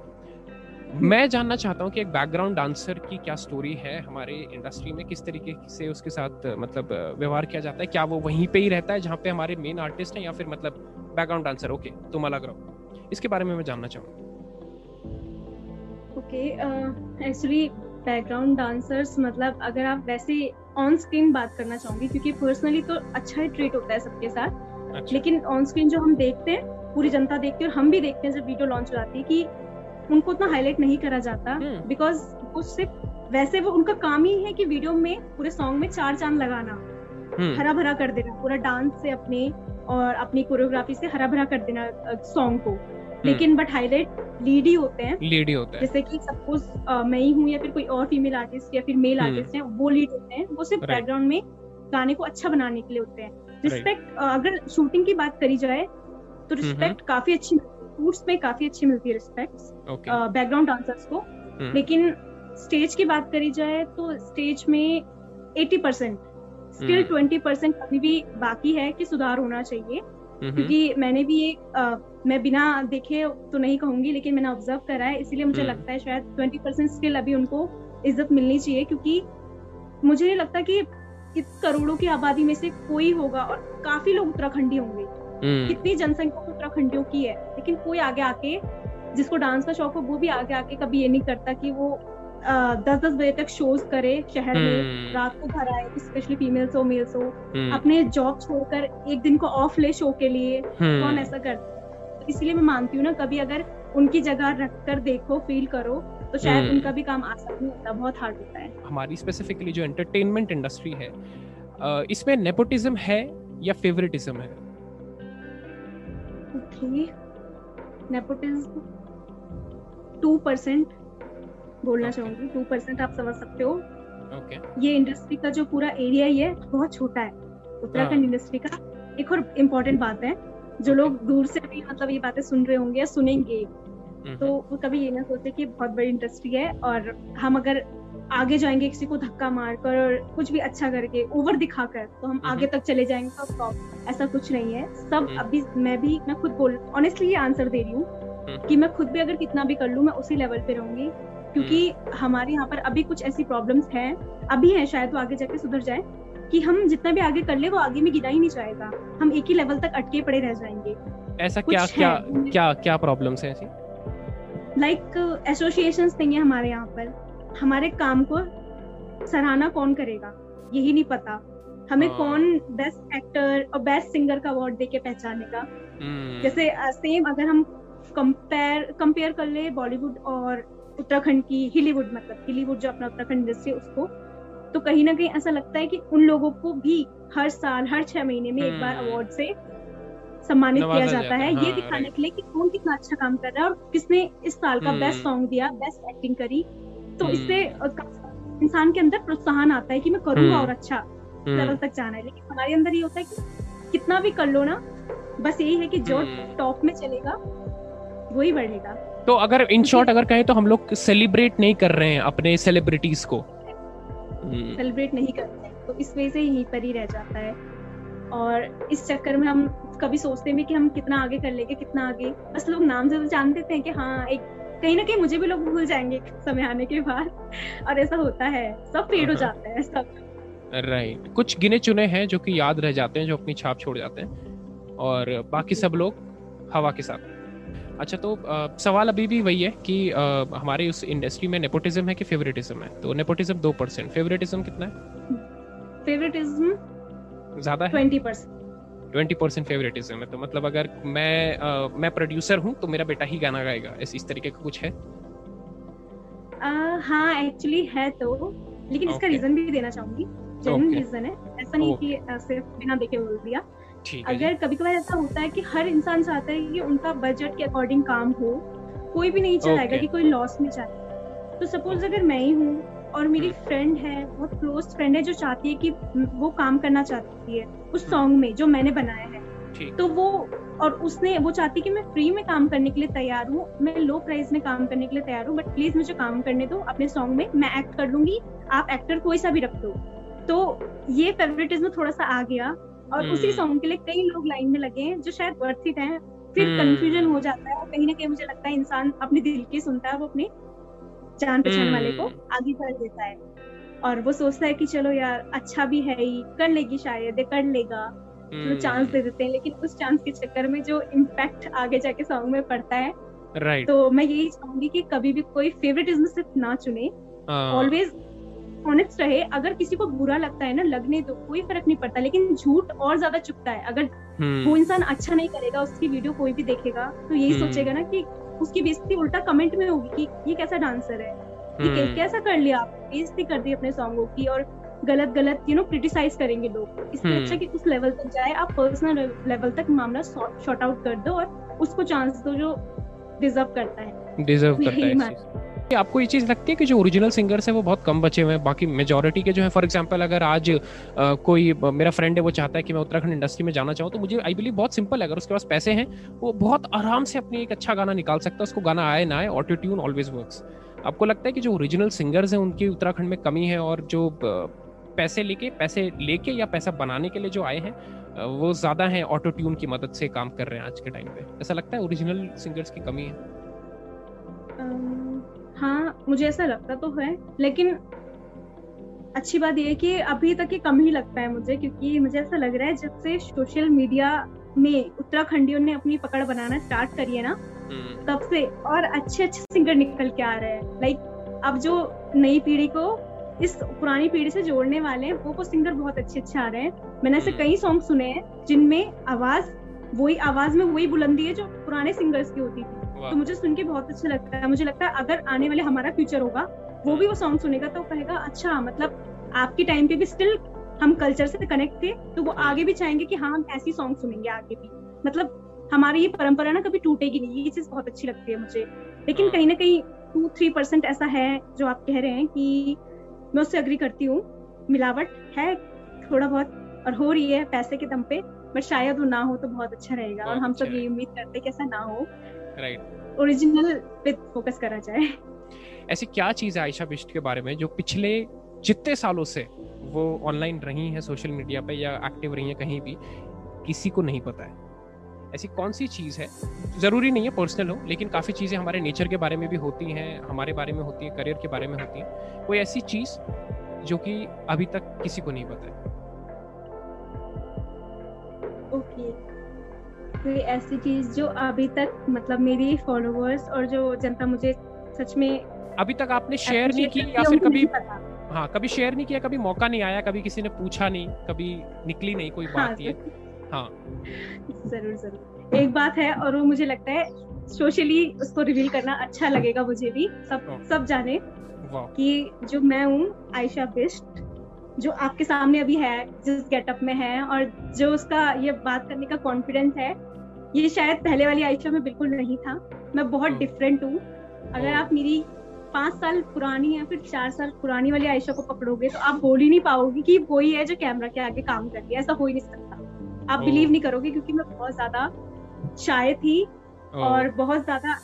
मैं जानना चाहता हूँ कि एक बैकग्राउंड डांसर की क्या स्टोरी है? हमारे इंडस्ट्री में किस तरीके से उसके साथ मतलब व्यवहार किया जाता है? क्या वो वहीं पे ही रहता है जहाँ पे हमारे मेन आर्टिस्ट हैं या फिर मतलब बैकग्राउंड डांसर ओके तुम अलग रहो। इसके बारे में मैं जानना चाहूँगा ओके एक्चुअली बैकग्राउंड डांसर्स मतलब अगर आप वैसे ऑन स्क्रीन बात करना चाहूँगी क्योंकि पर्सनली तो अच्छा ही ट्रीट होता है सबके साथ। अच्छा। लेकिन ऑन स्क्रीन जो हम देखते हैं पूरी जनता देखती है और हम भी देखते हैं जब वीडियो लॉन्च हो जाती है कि उनको उतना हाईलाइट नहीं करा जाता बिकॉज़ हम्म। वो सिर्फ़ वैसे वो उनका काम ही है कि वीडियो में पूरे सॉन्ग में चार चाँद लगाना। हम्म। हरा भरा कर देना पूरा डांस से अपने और अपनी कोरियोग्राफी से हरा भरा कर देना सॉन्ग को। हम्म। लेकिन बट हाईलाइट लीड ही होते हैं। लीड ही होते हैं। जैसे कि सपोज़ मैं ही हूँ या फिर कोई और फीमेल आर्टिस्ट या फिर मेल आर्टिस्ट। है वो लीड होते हैं। वो सिर्फ़ बैकग्राउंड में गाने को अच्छा बनाने के लिए होते हैं। रिस्पेक्ट अगर शूटिंग की बात करी जाए तो रिस्पेक्ट काफ़ी अच्छी शूट्स में काफ़ी अच्छी मिलती है रिस्पेक्ट बैकग्राउंड डांसर्स को। लेकिन स्टेज की बात करी जाए तो स्टेज में 80 परसेंट स्टिल ट्वेंटी परसेंट अभी भी बाकी है कि सुधार होना चाहिए। क्योंकि मैंने भी आ, मैं बिना देखे तो नहीं कहूँगी लेकिन मैंने ऑब्ज़र्व करा है इसीलिए मुझे हम्म। लगता है शायद ट्वेंटी परसेंट स्किल अभी उनको इज़्ज़त मिलनी चाहिए क्योंकि मुझे नहीं लगता कि इस करोड़ों की आबादी में से कोई होगा और काफ़ी लोग उत्तराखंडी होंगे। कितनी जनसंख्या उत्तराखंडियों की है। लेकिन कोई आगे आके जिसको डांस का शौक हो वो भी आगे आके कभी ये नहीं करता कि वो दस दस बजे तक शोज़ करे शहर में हम्म। रात को घर आए स्पेशली फीमेल्स हो मेल्स हो हम्म। अपने जॉब छोड़कर एक दिन को ऑफ़ ले शो के लिए हम्म। कौन ऐसा करता तो इसलिए मैं मानती हूँ ना कभी अगर उनकी जगह रख कर देखो फील करो तो शायद उनका भी काम आसान नहीं होता बहुत हार्ड होता है हमारी स्पेसिफिकली जो एंटरटेनमेंट इंडस्ट्री है इसमें नेपोटिज्म है या फेवरेटिज्म है ओके नेपोटिज्म टू परसेंट बोलना चाहूँगी टू परसेंट आप समझ सकते हो okay. ये इंडस्ट्री का जो पूरा एरिया ही है बहुत छोटा है उत्तराखंड इंडस्ट्री हाँ। का एक और इम्पोर्टेंट बात है जो. लोग दूर से भी मतलब ये बातें सुन रहे होंगे या सुनेंगे हम्म। तो वो कभी ये ना सोचे कि बहुत बड़ी इंडस्ट्री है और हम अगर आगे जाएँगे किसी को धक्का मारकर और कुछ भी अच्छा करके ओवर दिखाकर तो हम आगे तक चले जाएँगे तो ऐसा कुछ नहीं है। सब हम्म। अभी मैं भी मैं खुद बोल ऑनेस्टली ये आंसर दे रही हूँ कि मैं खुद भी अगर कितना भी कर लूँ मैं उसी लेवल पे रहूँगी। क्योंकि हम्म। हमारे यहाँ पर अभी कुछ ऐसी प्रॉब्लम्स हैं अभी है शायद वो आगे जाके सुधर जाए कि हम जितना भी आगे कर ले वो आगे में गिरा ही नहीं जाएगा। हम एक ही लेवल तक अटके पड़े रह जाएँगे। ऐसा क्या क्या क्या क्या प्रॉब्लम्स है ऐसी? लाइक एसोसिएशंस नहीं है हमारे यहाँ पर। हमारे काम को सराहना कौन करेगा यही नहीं पता हमें हाँ। कौन बेस्ट एक्टर और बेस्ट सिंगर का अवार्ड देके पहचानेगा हम्म। जैसे सेम अगर हम कंपेयर कंपेयर कर ले बॉलीवुड और उत्तराखंड की हिलीवुड मतलब हिलीवुड जो अपना उत्तराखंड इंडस्ट्री है उसको तो कहीं ना कहीं ऐसा लगता है कि उन लोगों को भी हर साल हर छह महीने में एक बार अवार्ड हम्म। से सम्मानित किया जाता, जाता है हाँ, ये दिखाने के लिए कि कौन कितना अच्छा काम कर रहा है और किसने इस साल का बेस्ट सॉन्ग हम्म। दिया बेस्ट एक्टिंग करी तो इससे हम्म। इंसान के अंदर प्रोत्साहन आता है कि मैं करूँगा और अच्छा लेवल तक जाना है। लेकिन हमारे अंदर ये होता है कि कितना भी कर लो ना बस यही है कि जो टॉप में चलेगा वही बढ़ेगा। तो अगर इन शॉर्ट अगर कहें तो हम लोग सेलिब्रेट नहीं कर रहे हैं अपने सेलिब्रिटीज को। सेलिब्रेट नहीं करते तो इस वजह से यहीं पर ही रह जाता है। और इस चक्कर में हम कभी सोचते हैं कि हम कितना आगे कर लेंगे कितना आगे। बस लोग नाम से तो जान देते हैं कि हाँ एक कहीं ना कहीं मुझे भी लोग भूल जाएँगे समय आने के बाद। और ऐसा होता है सब फेड हो हाँ। जाता है सब। Right right. कुछ गिने चुने हैं जो कि याद रह जाते हैं जो अपनी छाप छोड़ जाते हैं। और बाकी सब लोग हवा के साथ। अच्छा तो आ, सवाल अभी भी वही है कि आ, हमारे उस इंडस्ट्री में नेपोटिज्म है कि फेवरेटिज्म है? तो नेपोटिज्म दो परसेंट फेवरेटिज्म कितना है? फेवरेटिज्म ज़्यादा है? Twenty percent twenty percent favouritism है। तो मतलब अगर मैं आ, मैं प्रोड्यूसर हूँ तो मेरा बेटा ही गाना गाएगा। इस इस तरीके का कुछ है? uh, हाँ एक्चुअली है तो। लेकिन okay. इसका रीजन भी देना चाहूँगी। Genuine okay. रीजन है। ऐसा नहीं okay. कि सिर्फ़ बिना देखे बोल दिया। अगर कभी कभार ऐसा होता है कि हर इंसान चाहता है कि उनका बजट के अकॉर्डिंग काम हो। कोई भी नहीं चाहेगा okay. कि कोई लॉस में चाहे। तो सपोज़ अगर मैं ही हूँ और मेरी फ्रेंड हम्म। है बहुत क्लोज फ्रेंड है जो चाहती है कि वो काम करना चाहती है उस सॉन्ग हम्म। में जो मैंने बनाया है तो वो और उसने वो चाहती कि मैं फ्री में काम करने के लिए तैयार हूँ मैं लो प्राइस में काम करने के लिए तैयार हूँ बट प्लीज़ मुझे काम करने दो अपने सॉन्ग में मैं एक्ट कर लूँगी आप एक्टर कोई सा भी रख दो तो ये फेवरेटिज्म थोड़ा सा आ गया और उसी सॉन्ग हम्म। के लिए कई लोग लाइन में लगे हैं जो शायद वर्थ इट है फिर कंफ्यूजन हो जाता है कहीं ना कहीं मुझे लगता है इंसान अपने दिल की सुनता है वो अपने जान पहचान वाले को हम्म। आगे कर देता है और वो सोचता है कि चलो यार अच्छा भी है ही कर लेगी शायद कर लेगा तो चांस दे देते हैं लेकिन उस चांस के चक्कर में जो इम्पैक्ट आगे जाके सॉन्ग में पड़ता है right. तो मैं यही चाहूँगी कि कभी भी कोई फेवरेटिज्म सिर्फ़ ना चुने ऑलवेज ऑनेस्ट रहे अगर किसी को बुरा लगता है ना लगने दो कोई फ़र्क नहीं पड़ता लेकिन झूठ और ज़्यादा चुपता है अगर हम्म। वो इंसान अच्छा नहीं करेगा उसकी वीडियो कोई भी देखेगा तो यही हम्म। सोचेगा ना कि उसकी बेइज्जती उल्टा कमेंट में होगी कि ये कैसा डांसर है? ये hmm. कैसा कर लिया? आप बेइज्जती कर दी अपने सॉन्गों की और गलत गलत यू नो क्रिटिसाइज करेंगे लोग। इससे अच्छा कि उस लेवल तक जाए आप पर्सनल लेवल तक मामला शॉर्ट आउट कर दो और उसको चांस दो जो डिजर्व करता है। डिजर्व करता है आपको ये चीज़ लगती है कि जो ओरिजिनल सिंगर्स हैं वो बहुत कम बचे हुए हैं? बाकी मेजोरिटी के जो है फॉर एग्ज़ाम्पल अगर आज आ, कोई मेरा फ्रेंड है वो चाहता है कि मैं उत्तराखंड इंडस्ट्री में जाना चाहूँ तो मुझे आई बिलीव बहुत सिंपल है। अगर उसके पास पैसे हैं वो बहुत आराम से अपनी एक अच्छा गाना निकाल सकता है उसको गाना आए ना आए ऑटो ट्यून ऑलवेज वर्क आपको लगता है कि जो ओरिजिनल सिंगर्स हैं उनकी उत्तराखंड में कमी है और जो पैसे लेके पैसे लेके या पैसा बनाने के लिए जो आए हैं वो ज़्यादा हैं ऑटो ट्यून की मदद से काम कर रहे हैं आज के टाइम पे। ऐसा लगता है ओरिजिनल सिंगर्स की कमी है? हाँ मुझे ऐसा लगता तो है लेकिन अच्छी बात यह है कि अभी तक ये कम ही लगता है मुझे क्योंकि मुझे ऐसा लग रहा है जब से सोशल मीडिया में उत्तराखंडियों ने अपनी पकड़ बनाना स्टार्ट करी है ना हम्म। तब से और अच्छे अच्छे सिंगर निकल के आ रहे हैं लाइक अब जो नई पीढ़ी को इस पुरानी पीढ़ी से जोड़ने वाले हैं वो को सिंगर बहुत अच्छे अच्छे आ रहे हैं मैंने ऐसे हम्म। कई सॉन्ग सुने हैं जिनमें आवाज़ वही आवाज़ में वही बुलंदी है जो पुराने सिंगर्स की होती थी तो मुझे सुन के बहुत अच्छा लगता है। मुझे लगता है अगर आने वाले हमारा फ्यूचर होगा वो भी वो सॉन्ग सुनेगा तो कहेगा अच्छा मतलब आपके टाइम पे भी स्टिल हम कल्चर से कनेक्ट थे तो वो आगे भी चाहेंगे कि हाँ हम ऐसी सॉन्ग सुनेंगे आगे भी। मतलब हमारी ये परंपरा ना कभी टूटेगी नहीं ये चीज़ बहुत अच्छी लगती है मुझे। लेकिन हाँ। कहीं ना कहीं टू थ्री परसेंट ऐसा है जो आप कह रहे हैं कि मैं उससे अग्री करती हूँ। मिलावट है थोड़ा बहुत और हो रही है पैसे के दम पे बट शायद वो ना हो तो बहुत अच्छा रहेगा। और हम सब अच्छा ये उम्मीद करते हैं कि ऐसा ना हो। राइट ओरिजिनल पे फोकस करा जाए। ऐसी क्या चीज़ है आयशा बिस्ट के बारे में जो पिछले जितने सालों से वो ऑनलाइन रही है सोशल मीडिया पे या एक्टिव रही है कहीं भी किसी को नहीं पता है। ऐसी कौन सी चीज़ है? ज़रूरी नहीं है पर्सनल हो लेकिन काफ़ी चीज़ें हमारे नेचर के बारे में भी होती हैं हमारे बारे में होती है करियर के बारे में होती है। कोई ऐसी चीज़ जो कि अभी तक किसी को नहीं पता है? Okay okay. कोई ऐसी चीज़ जो अभी तक मतलब मेरी फॉलोअर्स और जो जनता मुझे सच में अभी तक आपने शेयर नहीं की या फिर कभी हाँ कभी शेयर नहीं किया कभी मौका नहीं आया कभी किसी ने पूछा नहीं कभी निकली नहीं कोई बात हाँ, ये हाँ। ज़रूर ज़रूर। एक बात है और वो मुझे लगता है सोशली उसको रिवील करना अच्छा लगेगा मुझे भी। सब सब जाने कि जो मैं हूँ आयशा बिस्ट जो आपके सामने अभी है जिस गेटअप में है और जो उसका ये बात करने का कॉन्फिडेंस है ये शायद पहले वाली आयशा में बिल्कुल नहीं था। मैं बहुत डिफरेंट हूँ। अगर आप मेरी पाँच साल पुरानी या फिर चार साल पुरानी वाली आयशा को पकड़ोगे तो आप बोल ही नहीं पाओगे कि वही है जो कैमरा के आगे काम कर रही है। ऐसा हो ही नहीं सकता। आप बिलीव नहीं करोगे क्योंकि मैं बहुत ज़्यादा शाय थी और बहुत ज़्यादा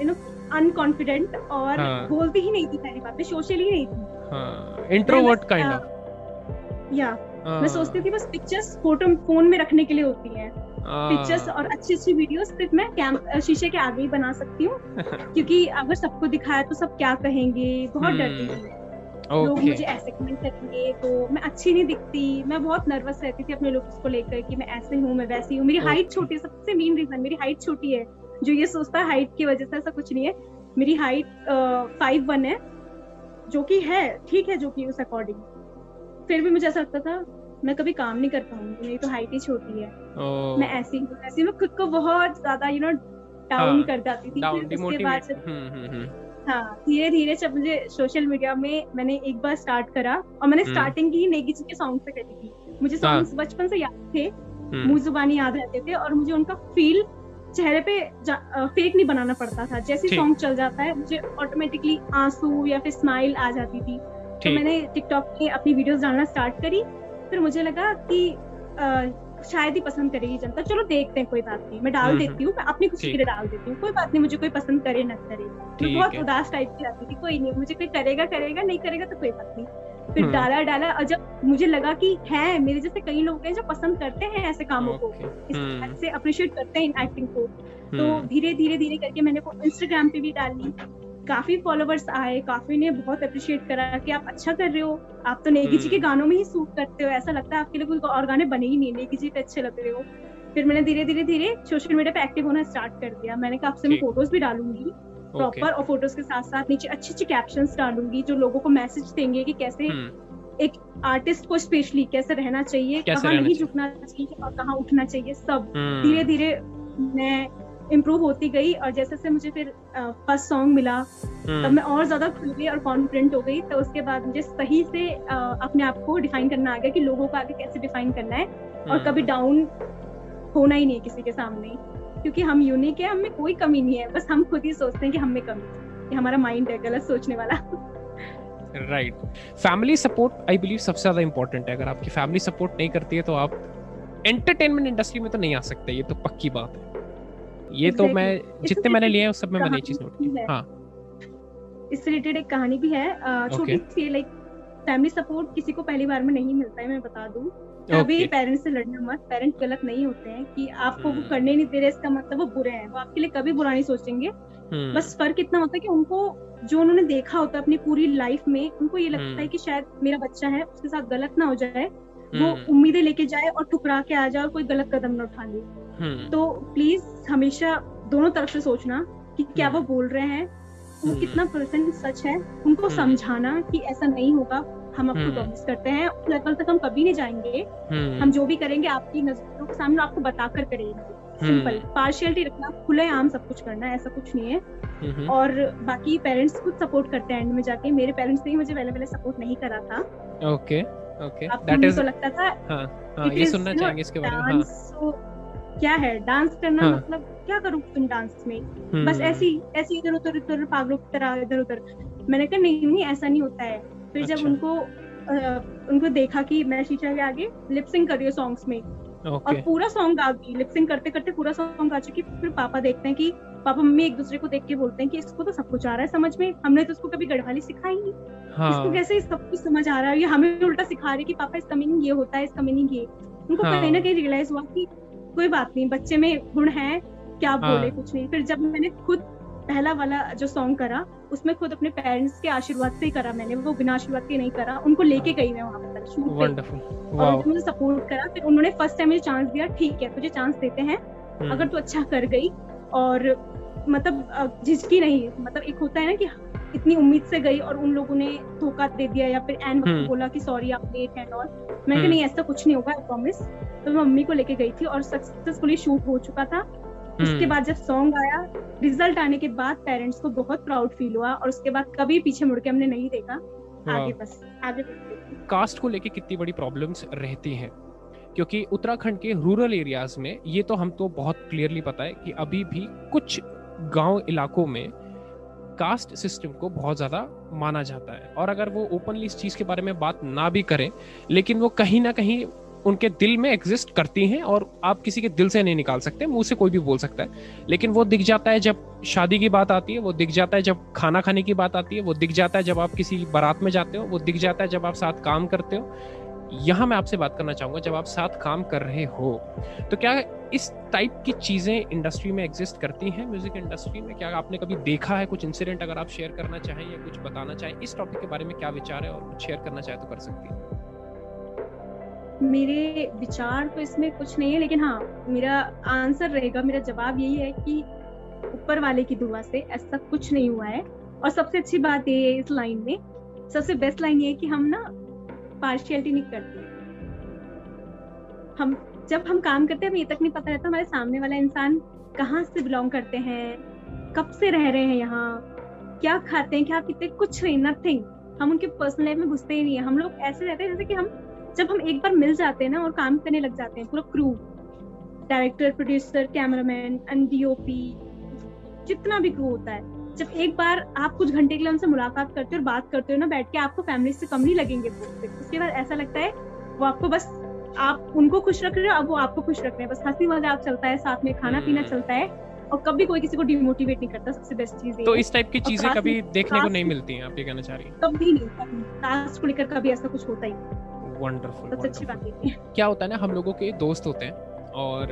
यू नो अनकॉन्फिडेंट और हाँ. बोलती ही नहीं थी पहली बात में सोशल ही नहीं थी। इंट्रोवर्ट काइंड ऑफ़ या मैं सोचती थी बस पिक्चर्स फ़ोटो फ़ोन में रखने के लिए होती हैं। पिक्चर्स और अच्छी अच्छी वीडियोस सिर्फ़ मैं कैम शीशे के आगे ही बना सकती हूँ। [LAUGHS] क्योंकि अगर सबको दिखाया तो सब क्या कहेंगे? बहुत डरती थी okay. लोग मुझे ऐसे कमेंट करेंगे तो मैं अच्छी नहीं दिखती। मैं बहुत नर्वस रहती थी अपने लुक्स को लेकर कि मैं ऐसे हूँ मैं वैसी हूँ। मेरी okay. हाइट छोटी है सबसे मेन रीजन मेरी हाइट छोटी है। जो ये सोचता है हाइट की वजह से ऐसा कुछ नहीं है। मेरी हाइट फाइव वन है जो कि है ठीक है जो कि उस अकॉर्डिंग फिर भी मुझे ऐसा लगता था मैं कभी काम नहीं कर पाऊँगी मेरी तो हाइट ही छोटी है। मैं ऐसी ऐसी मैं खुद को बहुत ज़्यादा यू नो डाउन कर जाती थी उसके बाद हम्म, हम्म, हम्म। हाँ धीरे धीरे जब मुझे सोशल मीडिया में मैंने एक बार स्टार्ट करा और मैंने स्टार्टिंग की नेगी जी के सॉन्ग से करी थी। मुझे सॉन्ग्स हाँ। बचपन से याद थे मुँह जुबानी याद रहते थे और मुझे उनका फील चेहरे पे फेक नहीं बनाना पड़ता था। जैसे सॉन्ग चल जाता है मुझे ऑटोमेटिकली आँसू या फिर स्माइल आ जाती थी। तो मैंने टिकटॉक पे अपनी वीडियोस डालना स्टार्ट करी फिर मुझे लगा कि आ, शायद ही पसंद करेगी जनता। चलो देखते हैं कोई बात नहीं। मैं डाल हम्म, देती हूँ मैं अपनी खुशी के लिए डाल देती हूँ। कोई बात नहीं मुझे कोई पसंद करे न करे। मैं बहुत उदास टाइप की रहती थी कोई नहीं मुझे कोई करेगा करेगा नहीं करेगा तो कोई बात नहीं। फिर हम्म। डाला डाला और जब मुझे लगा कि है मेरे जैसे कई लोग हैं जो पसंद करते हैं ऐसे कामों को हम्म। ऐसे अप्रिशिएट करते हैं इन एक्टिंग को। तो धीरे धीरे धीरे करके मैंने वो इंस्टाग्राम पे भी डाली काफ़ी फॉलोवर्स आए काफ़ी ने बहुत अप्रिशिएट करा कि आप अच्छा कर रहे हो। आप तो नेगी जी के हम्म। गानों में ही सूट करते हो ऐसा लगता है आपके लिए कोई और गाने बने ही नहीं नेगी जी पे अच्छे लग रहे हो। फिर मैंने धीरे धीरे धीरे सोशल मीडिया पे एक्टिव होना स्टार्ट कर दिया। मैंने कहा आपसे मैं फ़ोटोज़ भी डालूँगी प्रॉपर और फ़ोटोज़ के साथ साथ नीचे अच्छी अच्छी कैप्शन डालूँगी जो लोगों को मैसेज देंगे कि कैसे हम्म। एक आर्टिस्ट को स्पेशली कैसे रहना चाहिए कहाँ नहीं झुकना चाहिए और कहाँ उठना चाहिए सब। हम्म। धीरे धीरे मैं इम्प्रूव होती गई और जैसे से मुझे फिर फ़र्स्ट सॉन्ग मिला तब हम्म। मैं और ज़्यादा खुल गई और कॉन्फिडेंट हो गई। तो उसके बाद मुझे सही से अपने आप को डिफाइन करना आ गया कि लोगों को आगे कैसे डिफाइन करना है। और हम्म। कभी डाउन होना ही नहीं है किसी के सामने। क्योंकि हम यूनिक है हमें कोई कमी नहीं है। बस हम खुद ही सोचते हैं कि हमें कमी है। हमारा माइंड है गलत सोचने वाला। Right family support I believe सबसे ज़्यादा इंपॉर्टेंट है। अगर आपकी फैमिली सपोर्ट नहीं करती है तो आप एंटरटेनमेंट इंडस्ट्री में तो नहीं आ सकते। ये तो पक्की बात है। ये तो मैं जितने मैंने लिए हैं उस सब में मैंने चीज़ नोट की हाँ इससे रिलेटेड एक कहानी भी है छोटी सी लाइक फैमिली सपोर्ट किसी को पहली बार में नहीं मिलता है मैं बता दूँ कभी okay. पेरेंट्स से लड़ना मत पेरेंट्स गलत नहीं होते हैं कि आपको hmm. वो हम्म। करने नहीं दे रहे इसका मतलब वो बुरे हैं वो आपके लिए कभी बुरा नहीं सोचेंगे हम्म। बस फ़र्क इतना होता है कि उनको जो उन्होंने देखा होता है अपनी पूरी लाइफ में उनको ये लगता hmm. है हम्म। कि शायद मेरा बच्चा है उसके साथ गलत ना हो जाए वो उम्मीदें लेके जाए और ठुकरा के आ जाए और कोई गलत कदम ना उठा ले हम्म। तो प्लीज़ हमेशा दोनों तरफ़ से सोचना कि क्या वो हम्म। बोल रहे हैं वो हम्म। कितना परसेंट सच है उनको समझाना कि ऐसा नहीं होगा हम आपको प्रॉमिस करते हैं उस लेवल तक हम कभी नहीं जाएँगे। हम जो भी करेंगे आपकी नज़रों के सामने आपको बताकर करेंगे। सिंपल पार्शियलिटी रखना खुले आम सब कुछ करना ऐसा कुछ नहीं है। और बाकी पेरेंट्स खुद सपोर्ट करते हैं एंड में जाके। मेरे पेरेंट्स ने मुझे पहले पहले सपोर्ट नहीं करा था। ओके ओके दैट इज़ लगता था हाँ, हाँ, ये सुनना चाहेंगे इसके बारे में हाँ. क्या है डांस करना हाँ. मतलब क्या करूँ तुम डांस में हम्म। बस ऐसी ऐसी इधर उधर इधर पागलों की तरह इधर उधर मैंने कहा नहीं नहीं ऐसा नहीं होता है फिर अच्छा। जब उनको आ, उनको देखा कि मैं शीशा के आगे लिपसिंग कर रही हूँ सॉन्ग्स में okay. और पूरा सॉन्ग गा गई लिपसिंग करते करते पूरा सॉन्ग आ चुकी फिर पापा देखते हैं कि पापा मम्मी एक दूसरे को देख के बोलते हैं कि इसको तो सब कुछ आ रहा है समझ में? हमने तो उसको कभी गढ़वाली सिखाई नहीं। हाँ. इसको कैसे सब कुछ समझ आ रहा है? ये हमें उल्टा सिखा रहे कि पापा इसका मीनिंग ये होता है इसका मीनिंग ये। उनको हाँ. कहीं ना कहीं रियलाइज़ हुआ कि कोई बात नहीं बच्चे में गुण है क्या हाँ. बोले कुछ नहीं। फिर जब मैंने खुद पहला वाला जो सॉन्ग करा उसमें खुद अपने पेरेंट्स के आशीर्वाद से ही करा मैंने वो बिना आशीर्वाद के नहीं करा उनको लेके गई मैं वहाँ पर शूट और मुझे सपोर्ट करा फिर उन्होंने फ़र्स्ट टाइम मुझे चांस दिया ठीक है तुझे चांस देते हैं हम्म। अगर तू अच्छा कर गई और मतलब झिझकी नहीं मतलब एक होता है ना कि इतनी उम्मीद से गई और उन लोगों ने धोखा दे दिया या फिर एंड वक्त हम्म। बोला कि सॉरी आप लेट एंड ऑल मैं हम्म। नहीं ऐसा कुछ नहीं होगा आई प्रॉमिस तो मैं मम्मी को लेके गई थी और सक्सेसफुली शूट हो चुका था। उसके हम्म। बाद जब सॉन्ग आया रिज़ल्ट आने के बाद पेरेंट्स को बहुत प्राउड फील हुआ और उसके बाद कभी पीछे मुड़ के हमने नहीं देखा। आगे बस आगे कास्ट को लेके कितनी बड़ी प्रॉब्लम्स रहती हैं। क्योंकि उत्तराखंड के रूरल एरियाज़ में ये तो हम तो बहुत क्लियरली पता है कि अभी भी कुछ गाँव इलाकों में कास्ट सिस्टम को बहुत ज़्यादा माना जाता है। और अगर वो ओपनली इस चीज़ के बारे में बात ना भी करें, लेकिन वो कहीं ना कहीं उनके दिल में एग्जिस्ट करती हैं और आप किसी के दिल से नहीं निकाल सकते, मुँह से कोई भी बोल सकता है। लेकिन वो दिख जाता है जब शादी की बात आती है, वो दिख जाता है जब खाना खाने की बात आती है, वो दिख जाता है जब आप किसी बारात में जाते हो, वो दिख जाता है जब आप साथ काम करते हो। यहाँ मैं आपसे बात करना चाहूँगा, जब आप साथ काम कर रहे हो तो क्या इस टाइप की चीज़ें इंडस्ट्री में एग्जिस्ट करती हैं? म्यूज़िक इंडस्ट्री में क्या आपने कभी देखा है कुछ इंसिडेंट अगर आप शेयर करना चाहें या कुछ बताना चाहें, इस टॉपिक के बारे में क्या विचार है और कुछ शेयर करना चाहे तो कर सकती हैं। मेरे विचार तो इसमें कुछ नहीं है, लेकिन हाँ मेरा आंसर रहेगा, मेरा जवाब यही है कि ऊपर वाले की दुआ से ऐसा कुछ नहीं हुआ है। और सबसे अच्छी बात ये है इस लाइन में, सबसे बेस्ट लाइन ये है कि हम ना पार्शियलिटी नहीं करते। हम, जब हम काम करते हैं, हमें ये तक नहीं पता रहता हमारे सामने वाला इंसान कहाँ से बिलोंग करते हैं, कब से रह रहे हैं यहाँ, क्या खाते हैं, क्या पीते कुछ नहीं नथिंग हम उनके पर्सनल लाइफ में घुसते ही नहीं है। हम लोग ऐसे रहते हैं जैसे कि हम, जब हम एक बार मिल जाते हैं ना और काम करने लग जाते हैं, पूरा crew director producer cameraman and DOP जितना भी क्रू होता है जब एक बार आप कुछ घंटे के लिए उनसे मुलाकात करते हो और बात करते हो ना बैठ के आपको फैमिली से कम नहीं लगेंगे वो उसके बाद ऐसा लगता है वो आपको बस आप उनको खुश रख रहे हो अब वो आपको खुश रख रहे हैं। बस हँसी मज़ाक चलता है साथ में खाना पीना हम्म। चलता है और कभी कोई किसी को डिमोटिवेट नहीं करता सबसे बेस्ट चीज़ तो इस टाइप की चीज़ें कभी देखने को नहीं मिलती हैं आप ये कहना चाह रही हैं? कभी नहीं कास्ट को लेकर कभी ऐसा कुछ होता ही वंडरफुल सबसे अच्छी बात है। क्या होता है ना हम लोगों के दोस्त होते हैं और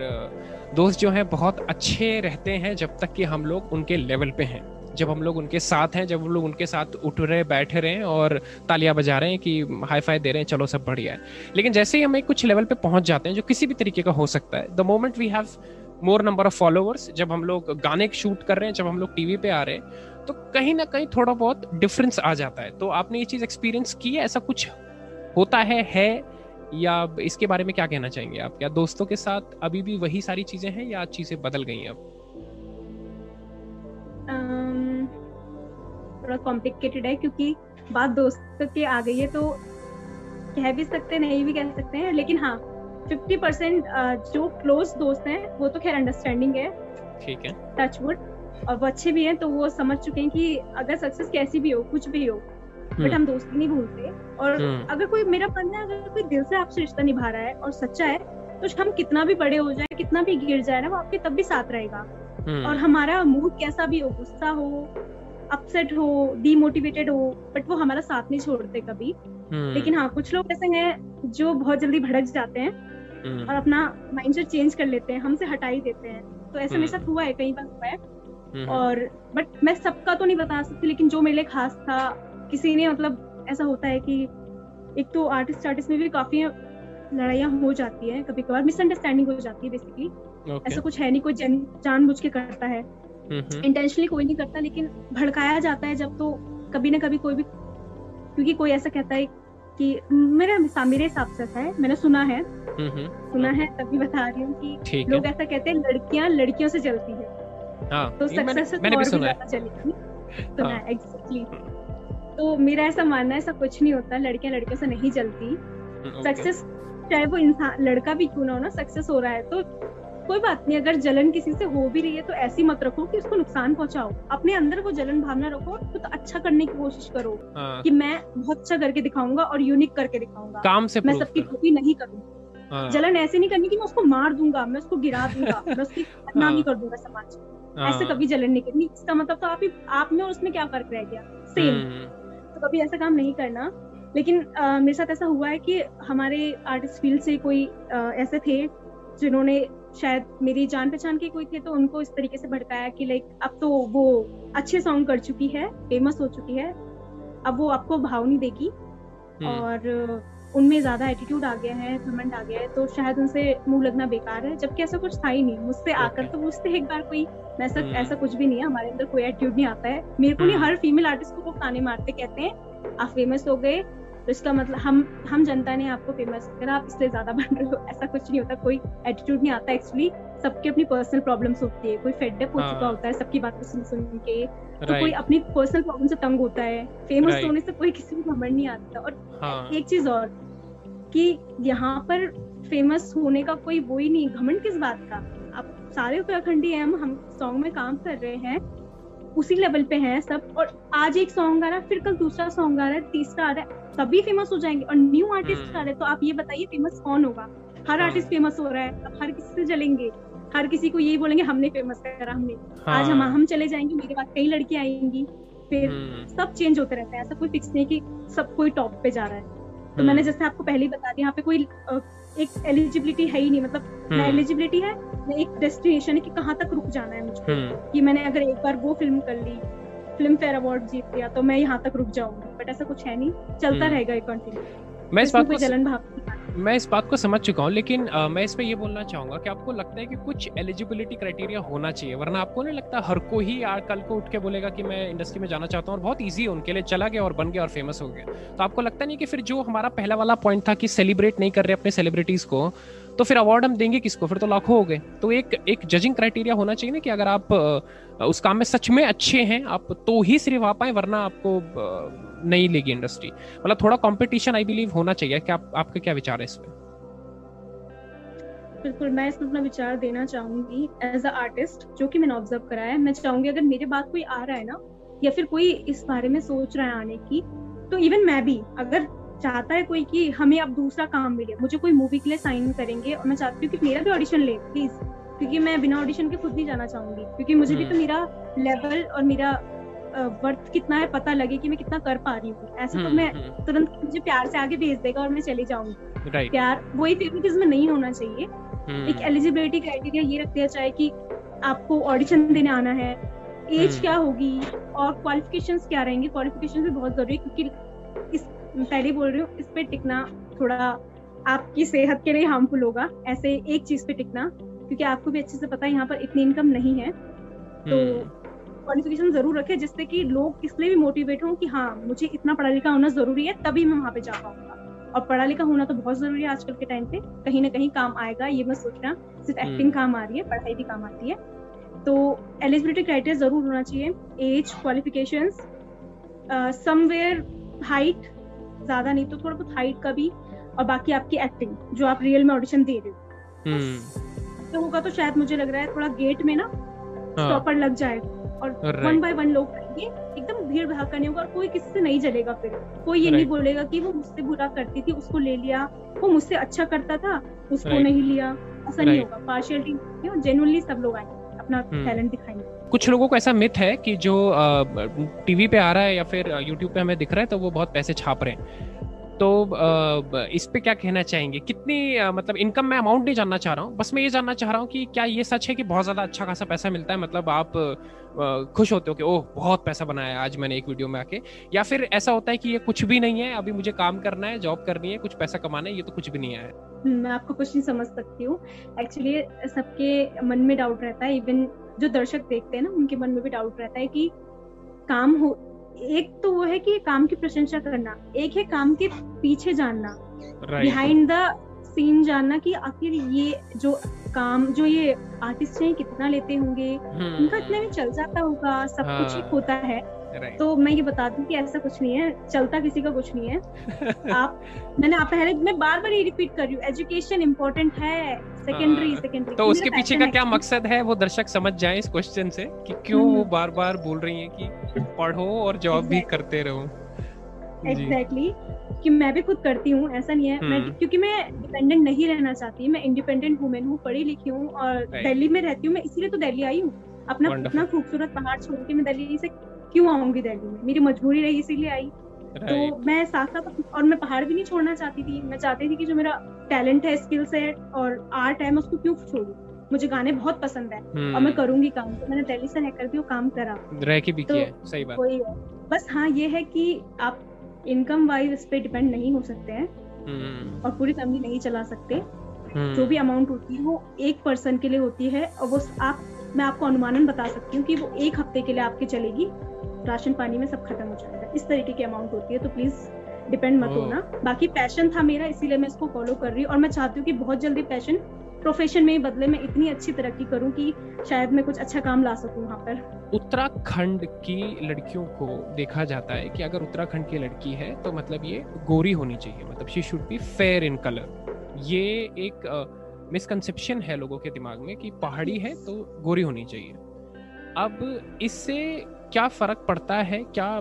दोस्त जो हैं बहुत अच्छे रहते हैं जब तक कि हम लोग उनके लेवल पे हैं। जब हम लोग उनके साथ हैं, जब हम लोग उनके साथ उठ रहे, बैठे रहे हैं और तालियाँ बजा रहे हैं कि हाई फाई दे रहे हैं, चलो सब बढ़िया है। लेकिन जैसे ही हम एक कुछ लेवल पे पहुँच जाते हैं, जो किसी भी तरीके का हो सकता है the moment we have more number of followers जब हम लोग गाने शूट कर रहे हैं, जब हम लोग टीवी पे आ रहे हैं तो कहीं ना कहीं थोड़ा बहुत डिफरेंस आ जाता है। तो आपने ये चीज़ एक्सपीरियंस की है? ऐसा कुछ होता है? है? या इसके बारे में क्या कहना चाहेंगे आप? क्या दोस्तों के साथ अभी भी वही सारी चीज़ें हैं या चीज़ें बदल गई हैं अब? थोड़ा कॉम्प्लिकेटेड है क्योंकि बात दोस्तों की आ गई है तो कह भी सकते नहीं भी कह सकते हैं लेकिन हाँ फिफ्टी परसेंट जो क्लोज दोस्त हैं वो तो खैर अंडरस्टैंडिंग है ठीक है टच वुड और वो अच्छे भी हैं तो वो समझ चुके हैं कि अगर सक्सेस कैसी भी हो कुछ भी हो बट हम्म। हम दोस्ती नहीं भूलते और हम्म। अगर कोई मेरा है अगर कोई दिल से आपसे रिश्ता निभा रहा है और सच्चा है तो हम कितना भी बड़े हो जाए कितना भी गिर जाए ना वो आपके तब भी साथ रहेगा हम्म। और हमारा मूड कैसा भी हो गुस्सा हो अपसेट हो डीमोटिवेटेड हो बट वो हमारा साथ नहीं छोड़ते कभी। हम्म। लेकिन हाँ कुछ लोग ऐसे हैं जो बहुत जल्दी भड़क जाते हैं हम्म। और अपना माइंड सेट चेंज कर लेते हैं हमसे हटा ही देते हैं। तो ऐसा मेरे साथ हुआ है कई बार हुआ है। और बट मैं सबका तो नहीं बता सकती लेकिन जो मेरे लिए खास था किसी ने मतलब ऐसा होता है कि एक तो आर्टिस्ट आर्टिस्ट में भी काफ़ी लड़ाइयाँ हो जाती है कभी कभार मिसअंडरस्टैंडिंग हो जाती है बेसिकली okay. ऐसा कुछ है नहीं कोई जन जानबूझ के करता है। इंटेंशनली कोई नहीं करता लेकिन भड़काया जाता है जब तो कभी ना कभी कोई भी क्योंकि कोई ऐसा कहता है कि मेरे मेरे हिसाब से है मैंने सुना है। सुना है तभी बता रही हूँ कि लोग ऐसा कहते हैं लड़कियाँ लड़कियों से जलती है। हाँ, तो सक्सेस मैंने भी सुना है। सुना है एग्जैक्टली तो मेरा ऐसा मानना है ऐसा कुछ नहीं होता लड़कियाँ लड़कियों से नहीं जलती। सक्सेस चाहे वो इंसान लड़का भी क्यों ना हो ना सक्सेस हो रहा है तो कोई बात नहीं अगर जलन किसी से हो भी रही है तो ऐसी मत रखो कि उसको नुकसान पहुंचाओ। अपने अंदर वो जलन भावना रखो तो, तो अच्छा करने की कोशिश करो हाँ। कि मैं बहुत अच्छा करके दिखाऊँगा और यूनिक करके दिखाऊँगा। काम से मैं सबकी कॉपी नहीं करूँगा। हाँ। जलन ऐसे नहीं करनी कि मैं उसको मार दूँगा मैं उसको गिरा दूँगा मैं उसकी [LAUGHS] बदनामी हाँ। कर दूँगा समाज में। ऐसे कभी जलन नहीं करनी। इसका मतलब तो आप ही आप में और उसमें क्या फ़र्क रह गया? सेम हम्म। तो कभी ऐसा काम नहीं करना। लेकिन मेरे साथ ऐसा हुआ है कि हमारे आर्टिस्ट फ़ील्ड से कोई ऐसे थे जिन्होंने शायद मेरी जान पहचान के कोई थे तो उनको इस तरीके से भड़काया कि लाइक अब तो वो अच्छे सॉन्ग कर चुकी है फ़ेमस हो चुकी है अब वो आपको भाव नहीं देगी हम्म। और उनमें ज़्यादा एटीट्यूड आ गया है घमंड आ गया है तो शायद उनसे मुँह लगना बेकार है जबकि ऐसा कुछ था ही नहीं मुझसे आकर तो मुझसे एक बार कोई ऐसा हम्म। ऐसा कुछ भी नहीं है हमारे अंदर कोई एटीट्यूड नहीं आता है मेरे को नहीं हम्म। हर फीमेल आर्टिस्ट को वो ताने मारते कहते हैं आप फ़ेमस हो गए तो इसका मतलब हम हम जनता ने आपको फ़ेमस कर आप इसलिए ज़्यादा बन रहे हो ऐसा कुछ नहीं होता कोई एटीट्यूड नहीं आता एक्चुअली सबकी अपनी पर्सनल प्रॉब्लम्स होती है कोई फेडअप हो हाँ. चुका होता है सबकी बातें सुन सुन के तो कोई अपनी पर्सनल प्रॉब्लम से तंग होता है फ़ेमस होने से कोई किसी को घमंड नहीं आता और हाँ. एक चीज़ और कि यहाँ पर फ़ेमस होने का कोई वो ही नहीं घमंड किस बात का आप सारे उत्तराखंडी हैं हम हम सॉन्ग में काम कर रहे हैं उसी लेवल पे हैं सब और आज एक सॉन्ग आ रहा है फिर कल दूसरा सॉन्ग आ रहा है तीसरा आ रहा है सभी फ़ेमस हो जाएँगे और न्यू आर्टिस्ट हम्म। आ रहे हैं तो आप ये बताइए फ़ेमस कौन होगा हर आर्टिस्ट हाँ। फ़ेमस हो रहा है अब हर किसी से चलेंगे हर किसी को यही बोलेंगे हमने फ़ेमस करा हमने हाँ। आज हम हम चले जाएँगे मेरे पास कई लड़की आएँगी फिर हम्म। सब चेंज होते रहते हैं ऐसा कोई फिक्स नहीं कि सब कोई टॉप पे जा रहा है तो हम्म। मैंने जैसे आपको पहले ही बता दिया यहाँ पे कोई एक एलिजिबिलिटी है ही नहीं मतलब ना एलिजिबिलिटी है ना एक डेस्टिनेशन है कि कहाँ तक रुक जाना है मुझे। हम्म। कि मैंने अगर एक बार वो फ़िल्म कर ली फ़िल्म फेयर अवार्ड जीत लिया तो मैं यहाँ तक रुक जाऊँगी। बट ऐसा कुछ है नहीं चलता रहेगा ये कंटिन्यू मैं इस बात को जलन भाव मैं इस बात को समझ चुका हूँ लेकिन आ, मैं इस पर ये बोलना चाहूँगा कि आपको लगता है कि कुछ एलिजिबिलिटी क्राइटेरिया होना चाहिए वरना आपको नहीं लगता हर को ही यार कल को उठ के बोलेगा कि मैं इंडस्ट्री में जाना चाहता हूँ और बहुत ईजी है उनके लिए चला गया और बन गया और फ़ेमस हो गया। तो आपको लगता नहीं कि फिर जो हमारा पहला वाला पॉइंट था कि सेलिब्रेट नहीं कर रहे अपने सेलिब्रिटीज को तो फिर अवार्ड हम देंगे किसको? फिर तो लाखों हो गए। तो एक एक जजिंग क्राइटेरिया होना चाहिए ना कि अगर आप उस काम में सच में अच्छे हैं आप तो ही सिर्फ़ आ पाए वरना आपको नहीं लेगी इंडस्ट्री मतलब थोड़ा कंपटीशन आई बिलीव होना चाहिए। क्या आप, आपका क्या विचार है इसमें बिल्कुल मैं इसमें अपना विचार देना चाहूँगी एज अ आर्टिस्ट जो कि मैंने ऑब्ज़र्व करा है। मैं चाहूँगी अगर मेरे बात कोई आ रहा है ना या फिर कोई इस बारे में सोच रहा है आने की तो इवन मैं भी अगर चाहता है कोई कि हमें अब दूसरा काम मिले। मुझे कोई मूवी के लिए साइन करेंगे और मैं चाहती हूँ कि मेरा भी ऑडिशन ले प्लीज़ क्योंकि मैं बिना ऑडिशन के खुद नहीं जाना चाहूँगी। क्योंकि मुझे भी तो हम्म। मेरा लेवल और मेरा वर्थ कितना है पता लगे कि मैं कितना कर पा रही हूँ। ऐसे तो हम्म, मैं हम्म। तुरंत मुझे प्यार से आगे भेज देगा और मैं चली जाऊँगी। प्यार वही फेवरेटिज्म में नहीं होना चाहिए। एक एलिजिबिलिटी क्राइटेरिया ये रख दिया जाए कि आपको ऑडिशन देने आना है। एज क्या होगी और क्वालिफिकेशन क्या रहेंगे? क्वालिफिकेशन भी बहुत ज़रूरी है क्योंकि इस पहले बोल रही हूँ इस पे टिकना थोड़ा आपकी सेहत के लिए हार्मफुल होगा। ऐसे एक चीज़ पे टिकना क्योंकि आपको भी अच्छे से पता है यहाँ पर इतनी इनकम नहीं है। तो क्वालिफिकेशन हम्म। ज़रूर रखे जिससे कि लोग इसलिए भी मोटिवेट हों कि हाँ मुझे इतना पढ़ा लिखा होना ज़रूरी है तभी मैं वहाँ पे जा पाऊँगा। और पढ़ा लिखा होना तो बहुत ज़रूरी है आजकल के टाइम पे। कहीं ना कहीं काम आएगा ये मैं सोच रहा सिर्फ़ एक्टिंग हम्म। काम आ रही है पढ़ाई भी काम आती है। तो एलिजिबिलिटी क्राइटेरिया ज़रूर होना चाहिए। एज क्वालिफिकेशन समवेयर हाइट ज़्यादा नहीं तो थोड़ा बहुत हाइट का भी और बाकी आपकी एक्टिंग जो आप रियल में ऑडिशन दे रहे हो। हम्म। तो होगा तो शायद मुझे लग रहा है थोड़ा गेट में ना स्टॉपर हाँ। लग जाएगा और वन बाय वन लोग आएँगे एकदम भीड़ भाग करने होगा और कोई किसी से नहीं जलेगा फिर। कोई ये नहीं बोलेगा कि वो मुझसे बुरा करती थी उसको ले लिया वो मुझसे अच्छा करता था उसको नहीं लिया। ऐसा नहीं होगा। पार्शियलिटी जेनुअनली सब लोग आएँगे अपना टैलेंट हम्म। दिखाएँगे। कुछ लोगों को ऐसा मिथ है कि जो टीवी पे आ रहा है या फिर यूट्यूब पे हमें दिख रहा है तो वो बहुत पैसे छाप रहे हैं। तो इस पे क्या कहना चाहेंगे? कितनी मतलब इनकम मैं अमाउंट नहीं जानना चाह रहा हूँ बस मैं ये जानना चाह रहा हूँ कि क्या ये सच है कि बहुत ज़्यादा अच्छा खासा पैसा मिलता है? मतलब आप खुश होते हो कि ओह बहुत पैसा बनाया आज मैंने एक वीडियो में आके। या फिर ऐसा होता है कि ये कुछ भी नहीं है अभी मुझे काम करना है जॉब करनी है कुछ पैसा कमाना है ये तो कुछ भी नहीं हम्म, मैं आपको कुछ नहीं समझ सकती हूँ। एक्चुअली सबके मन में डाउट रहता है इवन जो दर्शक देखते हैं ना उनके मन में भी डाउट रहता है कि काम हो एक तो वो है कि काम की प्रशंसा करना एक है काम के पीछे जानना बिहाइंड द सीन जानना कि आखिर ये जो काम जो ये आर्टिस्ट हैं कितना लेते होंगे? हम्म, उनका इतना भी चल जाता होगा सब हाँ, कुछ ही। होता है। तो मैं ये बता दूँ कि ऐसा कुछ नहीं है चलता किसी का कुछ नहीं है। [LAUGHS] आप मैंने आप पहले मैं बार बार ये रिपीट कर रही हूँ एजुकेशन इम्पोर्टेंट है सेकेंडरी सेकेंडरी तो उसके पीछे का क्या मकसद है वो दर्शक समझ जाए इस क्वेश्चन से कि क्यों वो बार बार बोल रही है कि पढ़ो और जॉब भी करते रहो। एग्जैक्टली exactly, कि मैं भी खुद करती हूँ ऐसा नहीं है। मैं हम्म। क्योंकि मैं डिपेंडेंट नहीं रहना चाहती मैं इंडिपेंडेंट वुमेन हूँ पढ़ी लिखी हूँ और दिल्ली में रहती हूँ मैं इसीलिए तो दिल्ली आई हूँ। अपना अपना खूबसूरत पहाड़ छोड़ के मैं दिल्ली से क्यों आऊँगी दिल्ली में? मेरी मजबूरी रही इसीलिए आई। तो मैं साथ साथ और मैं पहाड़ भी नहीं छोड़ना चाहती थी। मैं चाहती थी कि जो मेरा टैलेंट है स्किल्स है और आर्ट है मैं उसको क्यों छोड़ू? मुझे गाने बहुत पसंद है और मैं हम्म। करूँगी काम। तो मैंने दिल्ली से रहकर भी वो काम करा। रह के भी तो किया सही बात। वही है। बस हाँ ये है कि आप इनकम वाइज इस पे डिपेंड नहीं हो सकते हैं हम्म। और पूरी फैमिली नहीं चला सकते। हम्म। जो भी अमाउंट होती है वो एक पर्सन के लिए होती है और वो आप मैं आपको अनुमानन बता सकती हूँ कि वो एक हफ़्ते के लिए आपके चलेगी। राशन पानी में सब खत्म हो जाएगा इस तरीके की अमाउंट होती है तो प्लीज़ डिपेंड मत होना। बाकी पैशन था मेरा इसीलिए मैं इसको फॉलो कर रही हूँ। और मैं चाहती हूँ कि बहुत जल्दी पैशन प्रोफेशन में बदले मैं इतनी अच्छी तरक्की करूँ कि शायद मैं कुछ अच्छा काम ला सकूँ वहाँ पर। उत्तराखंड की लड़कियों को देखा जाता है कि अगर उत्तराखंड की लड़की है तो मतलब ये गोरी होनी चाहिए मतलब she should be fair in colour ये एक मिसकंसेप्शन uh, है लोगों के दिमाग में कि पहाड़ी है तो गोरी होनी चाहिए। अब इससे क्या फ़र्क पड़ता है? क्या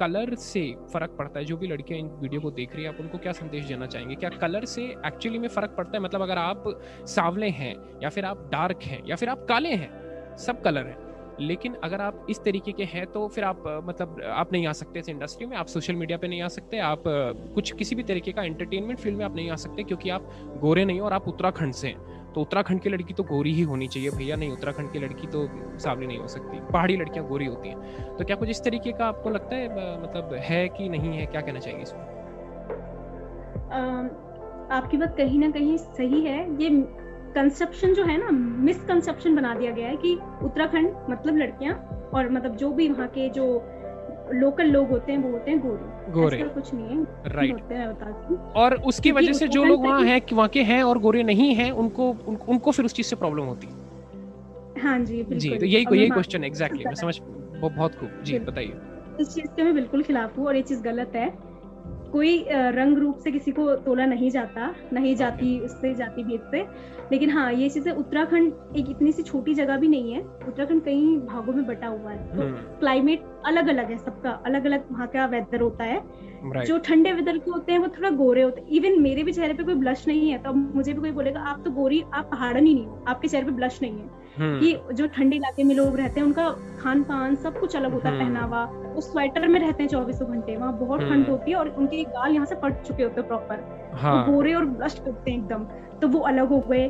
कलर से फ़र्क पड़ता है? जो भी लड़कियाँ इन वीडियो को देख रही है, आप उनको क्या संदेश देना चाहेंगे? क्या कलर से एक्चुअली में फ़र्क पड़ता है? मतलब अगर आप सांवले हैं, या फिर आप डार्क हैं, या फिर आप काले हैं, सब कलर हैं। लेकिन अगर आप इस तरीके के हैं तो फिर आप मतलब आप नहीं आ सकते इस इंडस्ट्री में, आप सोशल मीडिया पे नहीं आ सकते, आप कुछ किसी भी तरीके का एंटरटेनमेंट फ़ील्ड में आप नहीं आ सकते, क्योंकि आप गोरे नहीं हो और आप उत्तराखंड से हैं। तो उत्तराखंड की लड़की तो गोरी ही होनी चाहिए भैया, नहीं, उत्तराखंड की लड़की तो सावली नहीं हो सकती। पहाड़ी लड़कियाँ गोरी होती हैं। तो क्या कुछ इस तरीके का आपको लगता है मतलब है कि नहीं है, क्या कहना चाहिए इसमें? आपकी बात कहीं ना कहीं सही है। ये कंसेप्शन जो है ना मिसकंसेप्शन बना दिया गया है कि उत्तराखंड मतलब लड़कियाँ और मतलब जो भी वहाँ के जो लोकल लोग होते हैं वो होते हैं गोरे। गोरे। कुछ नहीं है। राइट होते हैं और उसकी वजह से जो लोग वहाँ हैं वहाँ के हैं और गोरे नहीं हैं उनको उन, उनको फिर उस चीज़ से प्रॉब्लम होती है। हाँ जी जी तो यही यही क्वेश्चन एग्जैक्टली मैं समझ बहुत खूब। जी बताइए। इस चीज़ के मैं बिल्कुल खिलाफ हूँ और ये चीज़ गलत है। कोई रंग रूप से किसी को तोला नहीं जाता नहीं जाती उससे जाती भेद से। लेकिन हाँ ये चीज़ें उत्तराखंड एक इतनी सी छोटी जगह भी नहीं है। उत्तराखंड कई भागों में बटा हुआ है। तो क्लाइमेट हम्म। अलग अलग है सबका। अलग अलग वहाँ का वेदर होता है। जो ठंडे वेदर के होते हैं वो थोड़ा गोरे होते हैं इवन मेरे भी चेहरे पे कोई ब्लश नहीं है तो मुझे भी कोई बोलेगा आप तो गोरी आप पहाड़न ही नहीं हो आपके चेहरे पे ब्लश नहीं है हम्म। कि जो ठंडे इलाके में लोग रहते हैं उनका खान पान सब कुछ अलग होता है हम्म। पहनावा वो स्वेटर में रहते हैं चौबीसों घंटे वहाँ बहुत ठंड हम्म। होती है और उनके गाल यहाँ से फट चुके होते हैं प्रॉपर हाँ। तो गोरे और ब्लश करते हैं एकदम तो वो अलग हो गए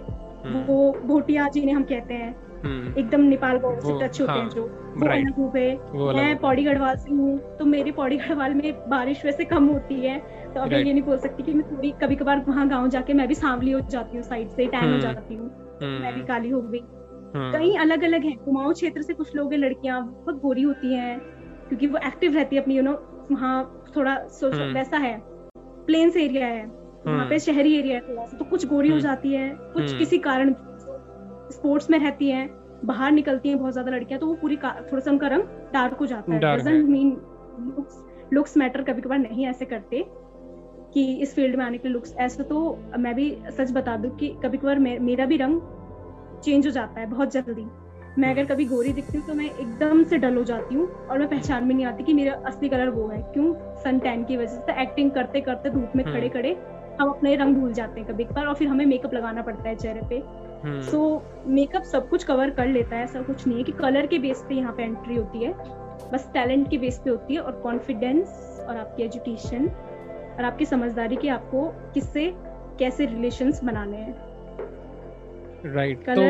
वो भोटिया जिन्हें हम कहते हैं एकदम नेपाल बॉर्डर से टच होते हैं हाँ, जो। वो अलग हो। गए मैं पौड़ी गढ़वाल से हूँ तो मेरी पौड़ी गढ़वाल में बारिश वैसे कम होती है। तो अब ये नहीं बोल सकती कि मैं थोड़ी कभी कभार वहाँ गाँव जाके मैं भी सांवली हो जाती हूँ साइड से टैन हो जाती हूँ मैं भी काली हो गई। हाँ। कहीं अलग अलग है। कुमाऊं क्षेत्र से कुछ लोग लड़कियाँ बहुत गोरी होती हैं क्योंकि वो एक्टिव रहती है अपनी यू नो वहाँ थोड़ा। वैसा है। प्लेन्स एरिया है वहाँ। पे शहरी एरिया है थोड़ा सा तो कुछ गोरी हो जाती है कुछ किसी कारण स्पोर्ट्स में रहती है बाहर निकलती हैं बहुत ज़्यादा लड़कियाँ तो वो पूरी थोड़ा सा उनका रंग डार्क हो जाता है। Doesn't mean looks looks matter कभी कभार नहीं ऐसे करते कि इस फ़ील्ड में आने के लिए लुक्स ऐसे तो मैं भी सच बता दूँ कि कभी कभार मेरा भी रंग चेंज हो जाता है बहुत जल्दी। मैं अगर कभी गोरी दिखती हूँ तो मैं एकदम से डल हो जाती हूँ और मैं पहचान में नहीं आती कि मेरा असली कलर वो है। क्यों? सन टैन की वजह से एक्टिंग करते करते धूप में खड़े हम्म। खड़े हम अपने रंग भूल जाते हैं कभी बार और फिर हमें मेकअप लगाना पड़ता है चेहरे पे। सो हम्म। मेकअप सब कुछ कवर कर लेता है ऐसा कुछ नहीं है कि कलर के बेस पे यहाँ पे एंट्री होती है। बस टैलेंट के बेस पे होती है और कॉन्फिडेंस और आपकी एजुकेशन और आपकी समझदारी कि आपको किससे कैसे रिलेशंस बनाने हैं। राइट तो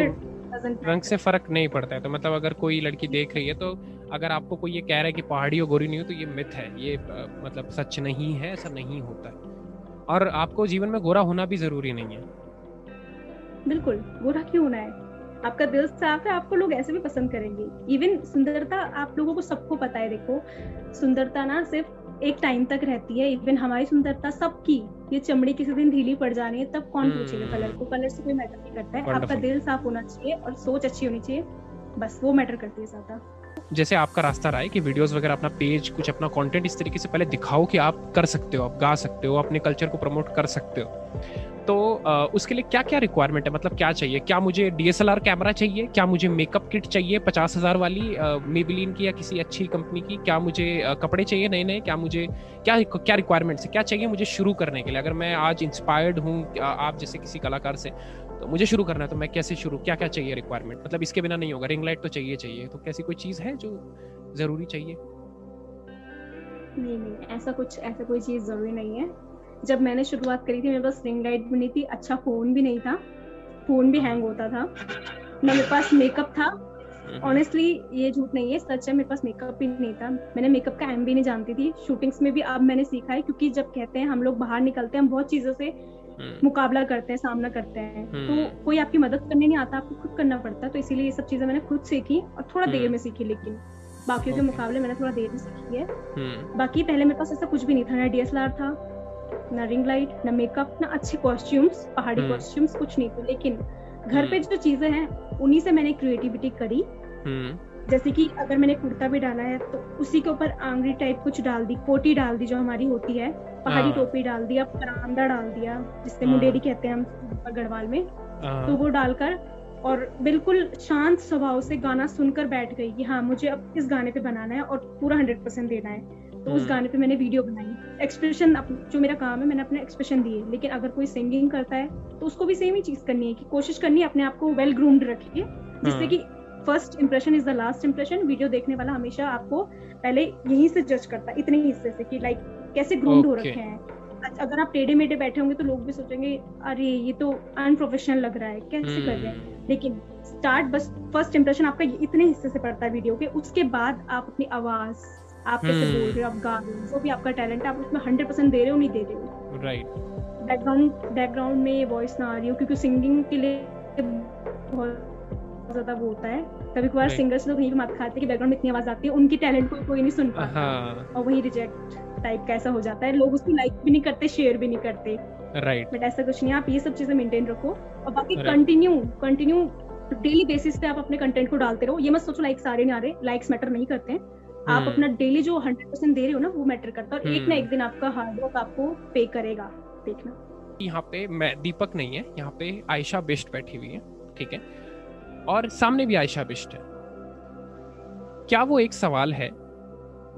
रंग से फ़र्क नहीं पड़ता है। तो मतलब अगर कोई लड़की देख रही है तो अगर आपको कोई ये कह रहा है कि पहाड़ी और गोरी नहीं हो तो ये मिथ है। ये मतलब सच नहीं है ऐसा नहीं होता है। और आपको जीवन में गोरा होना भी ज़रूरी नहीं है। बिल्कुल गोरा क्यों होना है? आपका दिल साफ़ है आपको लोग ऐसे भी पसंद करेंगे। इवन सुंदरता आप लोगों को सबको पता है देखो सुंदरता ना सिर्फ़ एक टाइम तक रहती है। इवन हमारी सुंदरता सबकी ये चमड़ी किसी दिन ढीली पड़ जानी है तब कौन hmm. पूछेगा कलर को? कलर से कोई मैटर नहीं करता है। आपका दिल साफ़ होना चाहिए और सोच अच्छी होनी चाहिए। बस वो मैटर करती है ज़्यादा। जैसे आपका रास्ता रहा है कि वीडियोस वगैरह अपना पेज कुछ अपना कंटेंट इस तरीके से पहले दिखाओ कि आप कर सकते हो आप गा सकते हो अपने कल्चर को प्रमोट कर सकते हो। तो उसके लिए क्या क्या रिक्वायरमेंट है? मतलब क्या चाहिए? क्या मुझे डीएसएलआर कैमरा चाहिए? क्या मुझे मेकअप किट चाहिए? पचास हज़ार वाली मेबिलीन की या किसी अच्छी कंपनी की? क्या मुझे कपड़े चाहिए नए नए क्या मुझे, क्या क्या रिक्वायरमेंट्स है? क्या चाहिए मुझे शुरू करने के लिए? अगर मैं आज इंस्पायर्ड हूँ आप जैसे किसी कलाकार से तो मुझे शुरू करना है तो मैं कैसे शुरू क्या क्या चाहिए रिक्वायरमेंट मतलब इसके बिना नहीं होगा। रिंग लाइट तो चाहिए चाहिए। तो कैसी कोई चीज़ है जो ज़रूरी चाहिए? नहीं नहीं, ऐसा कुछ, ऐसा कोई चीज़ ज़रूरी नहीं है। जब मैंने शुरुआत करी थी मेरे पास रिंग लाइट भी नहीं थी अच्छा फ़ोन भी नहीं था फ़ोन भी हैंग होता था ना मेरे पास मेकअप था ऑनेस्टली हम्म। ये झूठ नहीं है सच है मेरे पास मेकअप भी नहीं था मैंने मेकअप का एम भी नहीं जानती थी शूटिंग्स में भी अब मैंने सीखा है क्योंकि जब कहते हैं हम लोग बाहर निकलते हैं हम बहुत चीज़ों से हम्म। मुकाबला करते हैं सामना करते हैं तो हम्म। कोई आपकी मदद करने नहीं आता आपको खुद करना पड़ता है तो इसीलिए ये सब चीज़ें मैंने खुद सीखी और थोड़ा देर में सीखी लेकिन बाकियों के मुकाबले मैंने थोड़ा देर में सीखी है। बाकी पहले मेरे पास ऐसा कुछ भी नहीं था ना डीएसएलआर था ना रिंग लाइट ना मेकअप ना अच्छे कॉस्ट्यूम्स पहाड़ी कॉस्ट्यूम्स हम्म। कुछ नहीं थे लेकिन घर पे जो चीज़ें हैं उन्हीं से मैंने क्रिएटिविटी करी जैसे कि अगर मैंने कुर्ता भी डाला है तो उसी के ऊपर आंगरी टाइप कुछ डाल दी कोटी डाल दी जो हमारी होती है पहाड़ी हाँ। टोपी डाल दिया परांदा डाल दिया जिससे हाँ। मुंडेरी कहते हैं हम गढ़वाल में हाँ। तो वो डालकर और बिल्कुल शांत स्वभाव से गाना सुनकर बैठ गई कि हाँ मुझे अब इस गाने पे बनाना है और पूरा हंड्रेड परसेंट देना है तो उस गाने पे मैंने वीडियो बनाई। एक्सप्रेशन जो मेरा काम है मैंने अपने एक्सप्रेशन दिए। लेकिन अगर कोई सिंगिंग करता है तो उसको भी सेम ही चीज़ करनी है कि कोशिश करनी है अपने आप को वेल ग्रूम्ड रखिए जिससे कि first impression is the last impression video देखने वाला हमेशा आपको पहले यहीं से जज करता है इतने हिस्से से कि लाइक कैसे ग्रूम्ड हो रखे हैं। अगर आप टेढ़े मेढ़े बैठे होंगे तो लोग भी सोचेंगे अरे ये तो अनप्रोफेशनल लग रहा है कैसे कर रहे हैं? हम्म। लेकिन स्टार्ट बस फ़र्स्ट इंप्रेशन आपका इतने हिस्से से पड़ता है वीडियो के उसके बाद आप अपनी आवाज़ आप कैसे बोल रहे हो आप गा रहे हो जो भी आपका टैलेंट है आप उसमें हंड्रेड परसेंट दे रहे हो नहीं दे रहे हो। राइट बैकग्राउंड बैकग्राउंड में वॉइस ना आ रही हो क्योंकि सिंगिंग के लिए बहुत ज़्यादा वो होता है। कभी कभार सिंगर्स लोग यही मत खाते कि बैकग्राउंड में इतनी आवाज़ आती है उनकी टैलेंट को कोई नहीं सुन पाता। हाँ। और वही रिजेक्ट टाइप का ऐसा हो जाता है। लोग उसको लाइक भी नहीं करते शेयर भी नहीं करते। राइट बट ऐसा कुछ नहीं आप ये सब चीज़ें मेंटेन रखो। और बाकी कंटिन्यू कंटिन्यू डेली बेसिस पे आप अपने कंटेंट को डालते रहो। ये मत सोचो लाइक सारे नहीं आ रहे। लाइक्स मैटर नहीं करते हैं। आप हम्म। अपना डेली जो हंड्रेड परसेंट दे रहे हो ना वो मैटर करता है और एक ना एक हम्म। दिन आपका हार्ड वर्क आपको पे करेगा देखना यहाँ पे मैं दीपक नहीं है यहाँ पे आयशा बेस्ट बैठी हुई है ठीक है और सामने भी आयशा बिस्ट है क्या वो एक सवाल है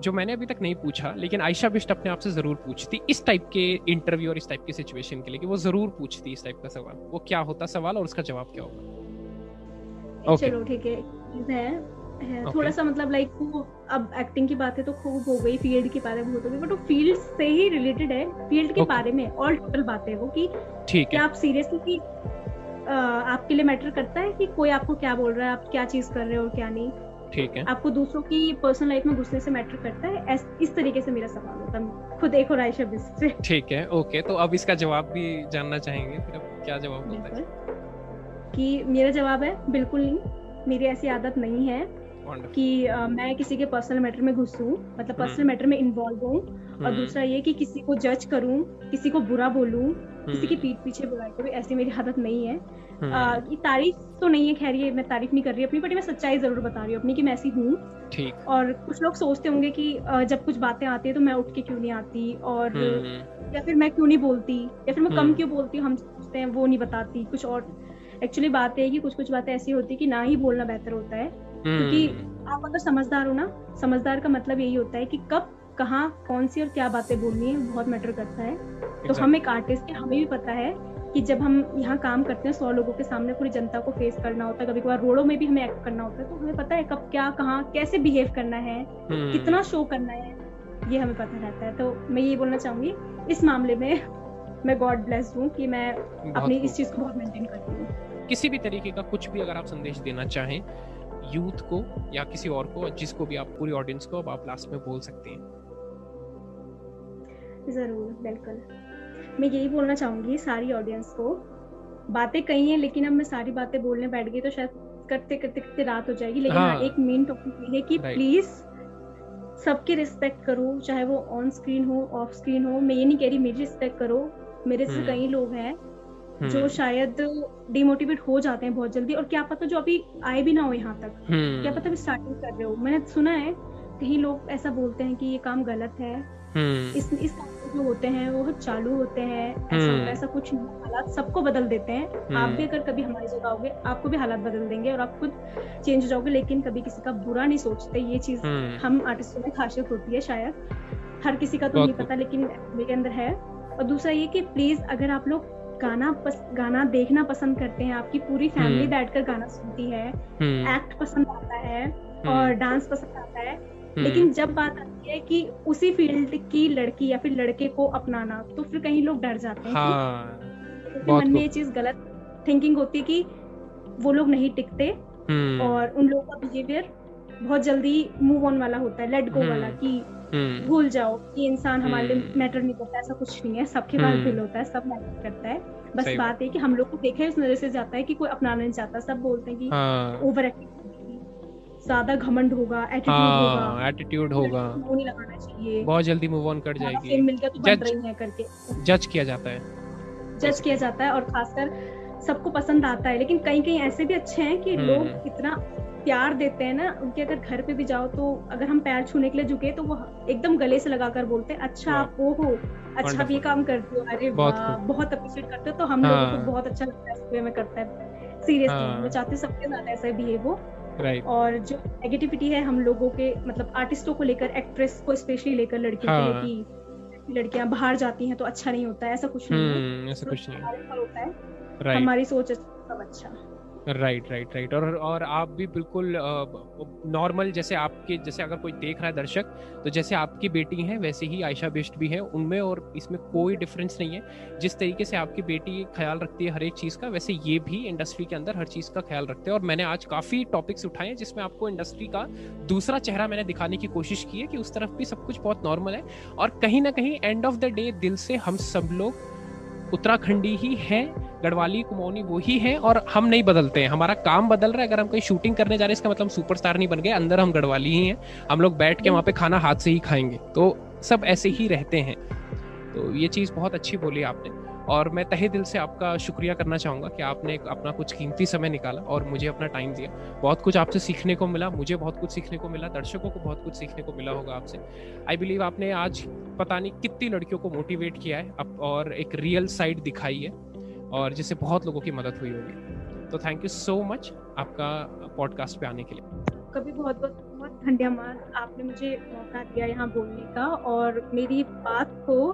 जो मैंने अभी तक नहीं पूछा लेकिन आयशा बिस्ट अपने आप से ज़रूर पूछती इस टाइप के इंटरव्यू और इस टाइप की सिचुएशन के लिए कि वो ज़रूर पूछती इस टाइप का सवाल वो क्या होता सवाल और उसका जवाब क्या होगा okay. चलो ठीक है है, है okay. थोड़ा सा मतलब लाइक वो अब एक्टिंग की बात है तो खूब हो गई फ़ील्ड की बातें बहुत हो गई बट वो फ़ील्ड से ही रिलेटेड है। फ़ील्ड के okay. बारे में ऑल टोटल बातें वो कि ठीक है। आप सीरियसली आपके लिए मैटर करता है कि कोई आपको क्या बोल रहा है आप क्या चीज़ कर रहे हो और क्या नहीं? ठीक है। आपको दूसरों की पर्सनल लाइफ में घुसने से मैटर करता है? इस तरीके से मेरा सवाल होता है। खुद एक और आयशा से। ठीक है ओके तो अब इसका जवाब भी जानना चाहेंगे फिर अब क्या जवाब होता है? कि मेरा जवाब है बिल्कुल नहीं। मेरी ऐसी आदत नहीं है। कि uh, मैं किसी के पर्सनल मैटर में घुसूं मतलब पर्सनल मैटर हम्म। में इन्वॉल्व हूँ और हम्म। दूसरा ये कि किसी को जज करूँ किसी को बुरा बोलूँ किसी की हम्म। पीठ पीछे बुराई करूँ ऐसी मेरी आदत नहीं है। आ, तारीफ़ तो नहीं है खैर ये मैं तारीफ़ नहीं कर रही अपनी बट मैं सच्चाई ज़रूर बता रही हूँ अपनी कि मैं ऐसी हूँ। ठीक। और कुछ लोग सोचते होंगे कि जब कुछ बातें आती है तो मैं उठ के क्यों नहीं आती? और या फिर मैं क्यों नहीं बोलती? या फिर मैं कम क्यों बोलती हूँ? हम सोचते हैं वो नहीं बताती कुछ और। एक्चुअली बात है कि कुछ कुछ बातें ऐसी होती है कि ना ही बोलना बेहतर होता है। क्योंकि आप अगर समझदार हो ना समझदार का मतलब यही होता है कि कब कहाँ कौन सी और क्या बातें बोलनी है बहुत मैटर करता है। तो हम एक आर्टिस्ट है हमें भी पता है कि जब हम यहाँ काम करते हैं सौ लोगों के सामने पूरी जनता को फेस करना होता है कभी कभार रोडों में भी हमें एक्ट करना होता है तो हमें पता है कब क्या कहाँ कैसे बिहेव करना है hmm. कितना शो करना है ये हमें पता रहता है। तो मैं ये बोलना चाहूँगी इस मामले में [LAUGHS] मैं गॉड ब्लेस हूँ कि मैं अपनी इस चीज़ को बहुत मेंटेन करती हूँ। किसी भी तरीके का कुछ भी अगर आप संदेश देना चाहें यूथ को या किसी और को जिसको भी आप पूरी ऑडियंस को अब आप लास्ट में बोल सकते हैं। ज़रूर बिल्कुल। मैं यही बोलना चाहूँगी सारी ऑडियंस को। बातें कही हैं लेकिन अब मैं सारी बातें बोलने बैठ गई तो शायद करते करते करते रात हो जाएगी। लेकिन हाँ, एक मेन टॉपिक ये है कि प्लीज़ सबकी रिस्पेक्ट करो चाहे वो ऑन स्क्रीन हो ऑफ़ स्क्रीन हो। मैं ये नहीं कह रही मेरी रिस्पेक्ट करो। मेरे से हम्म। कई लोग हैं जो हम्म। शायद डिमोटिवेट हो जाते हैं बहुत जल्दी। और क्या पता जो अभी आए भी ना हो यहाँ तक। हम्म। क्या पता स्टार्टिंग कर रहे हो। मैंने सुना है कहीं लोग ऐसा बोलते हैं कि ये काम गलत है। इस इस जो होते हैं वो चालू होते हैं। ऐसा हम्म। ऐसा कुछ नहीं। हालात सबको बदल देते हैं। आप हम्म। भी अगर कभी हमारी जगह आओगे आपको भी हालात बदल देंगे और आप खुद चेंज हो जाओगे लेकिन कभी किसी का बुरा नहीं सोचते। ये चीज़ हम्म। हम आर्टिस्टों में खासियत होती है शायद। हर किसी का तो नहीं पता लेकिन मेरे अंदर है। और दूसरा ये कि प्लीज़ अगर आप लोग गाना पस, गाना देखना पसंद करते हैं आपकी पूरी फैमिली बैठकर गाना सुनती है एक्ट पसंद आता है और डांस पसंद आता है लेकिन हम्म। जब बात आती है कि उसी फ़ील्ड की लड़की या फिर लड़के को अपनाना तो फिर कहीं लोग डर जाते हैं हाँ, तो मन में ये चीज़ गलत थिंकिंग होती है कि वो लोग नहीं टिकते हम्म। और उन लोगों का बिहेवियर बहुत जल्दी मूव ऑन वाला होता है लेट गो वाला हम्म। कि भूल जाओ कि इंसान हमारे लिए मैटर नहीं करता ऐसा कुछ नहीं है। सबके पास दिल होता है सब मैटर करता है। बस बात है कि हम लोग को देखा है उस नज़र से जाता है कि कोई अपनाना नहीं चाहता। सब बोलते हैं कि ओवर हाँ। ज़्यादा घमंड होगा एटीट्यूड हाँ, होगा। एटीट्यूड होगा। नहीं लगाना चाहिए। बहुत जल्दी मूव ऑन कर जाएगी। मिल गया तो बन रही है करके। जज किया जाता है। जज किया जाता है और खासकर सबको पसंद आता है। लेकिन कहीं कहीं ऐसे भी अच्छे हैं कि हम्म। लोग इतना प्यार देते हैं ना उनके अगर घर पे भी जाओ तो अगर हम पैर छूने के लिए झुके तो वो एकदम गले से लगाकर बोलते हैं अच्छा आप वो हो अच्छा आप ये काम करते हो अरे बहुत बहुत अप्रिशिएट करते हो। तो हम लोगों हाँ। को बहुत अच्छा लगता है में करता है। सीरियसली हाँ। वो चाहते हैं सबके साथ ऐसा बिहेव हो राइट और जो नेगेटिविटी है हम लोगों के मतलब आर्टिस्टों को लेकर एक्ट्रेस को स्पेशली लेकर लड़कियों के हाँ। लिए कि लड़कियाँ बाहर जाती हैं तो अच्छा नहीं होता है ऐसा कुछ नहीं है। हम्म ऐसा कुछ नहीं होता है। हमारी सोच है सब अच्छा। राइट राइट राइट और और आप भी बिल्कुल नॉर्मल जैसे आपके, जैसे अगर कोई देख रहा है दर्शक तो जैसे आपकी बेटी है, वैसे ही आयशा बिष्ट भी है, उनमें और इसमें कोई डिफरेंस नहीं है। जिस तरीके से आपकी बेटी ख्याल रखती है हर एक चीज़ का, वैसे ये भी इंडस्ट्री के अंदर हर चीज़ का ख्याल रखते हैं। और मैंने आज काफ़ी टॉपिक्स उठाए हैं, जिसमें आपको इंडस्ट्री का दूसरा चेहरा मैंने दिखाने की कोशिश की है कि उस तरफ़ भी सब कुछ बहुत नॉर्मल है। और कहीं ना कहीं एंड ऑफ़ द डे दिल से हम सब लोग उत्तराखंडी ही हैं, गढ़वाली कुमौनी वो ही हैं, और हम नहीं बदलते हैं। हमारा काम बदल रहा है। अगर हम कहीं शूटिंग करने जा रहे हैं, इसका मतलब सुपरस्टार नहीं बन गए, अंदर हम गढ़वाली ही हैं। हम लोग बैठ के वहाँ पे खाना हाथ से ही खाएँगे। तो सब ऐसे ही रहते हैं। तो ये चीज़ बहुत अच्छी बोली आपने। और मैं तहे दिल से आपका शुक्रिया करना चाहूँगा कि आपने अपना कुछ कीमती समय निकाला और मुझे अपना टाइम दिया। बहुत कुछ आपसे सीखने को मिला, मुझे बहुत कुछ सीखने को मिला, दर्शकों को बहुत कुछ सीखने को मिला होगा आपसे। आई बिलीव आपने आज पता नहीं कितनी लड़कियों को मोटिवेट किया है और एक रियल साइड दिखाई है और जिससे बहुत लोगों की मदद हुई होगी। तो थैंक यू सो मच आपका पॉडकास्ट पे आने के लिए। कभी बहुत बहुत बहुत धन्यवाद। आपने मुझे मौका दिया यहाँ बोलने का और मेरी बात को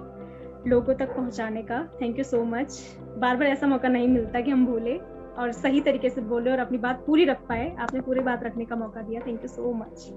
लोगों तक पहुँचाने का। थैंक यू सो मच बार बार ऐसा मौका नहीं मिलता कि हम बोले और सही तरीके से बोले और अपनी बात पूरी रख पाए। आपने पूरी बात रखने का मौका दिया। Thank you so much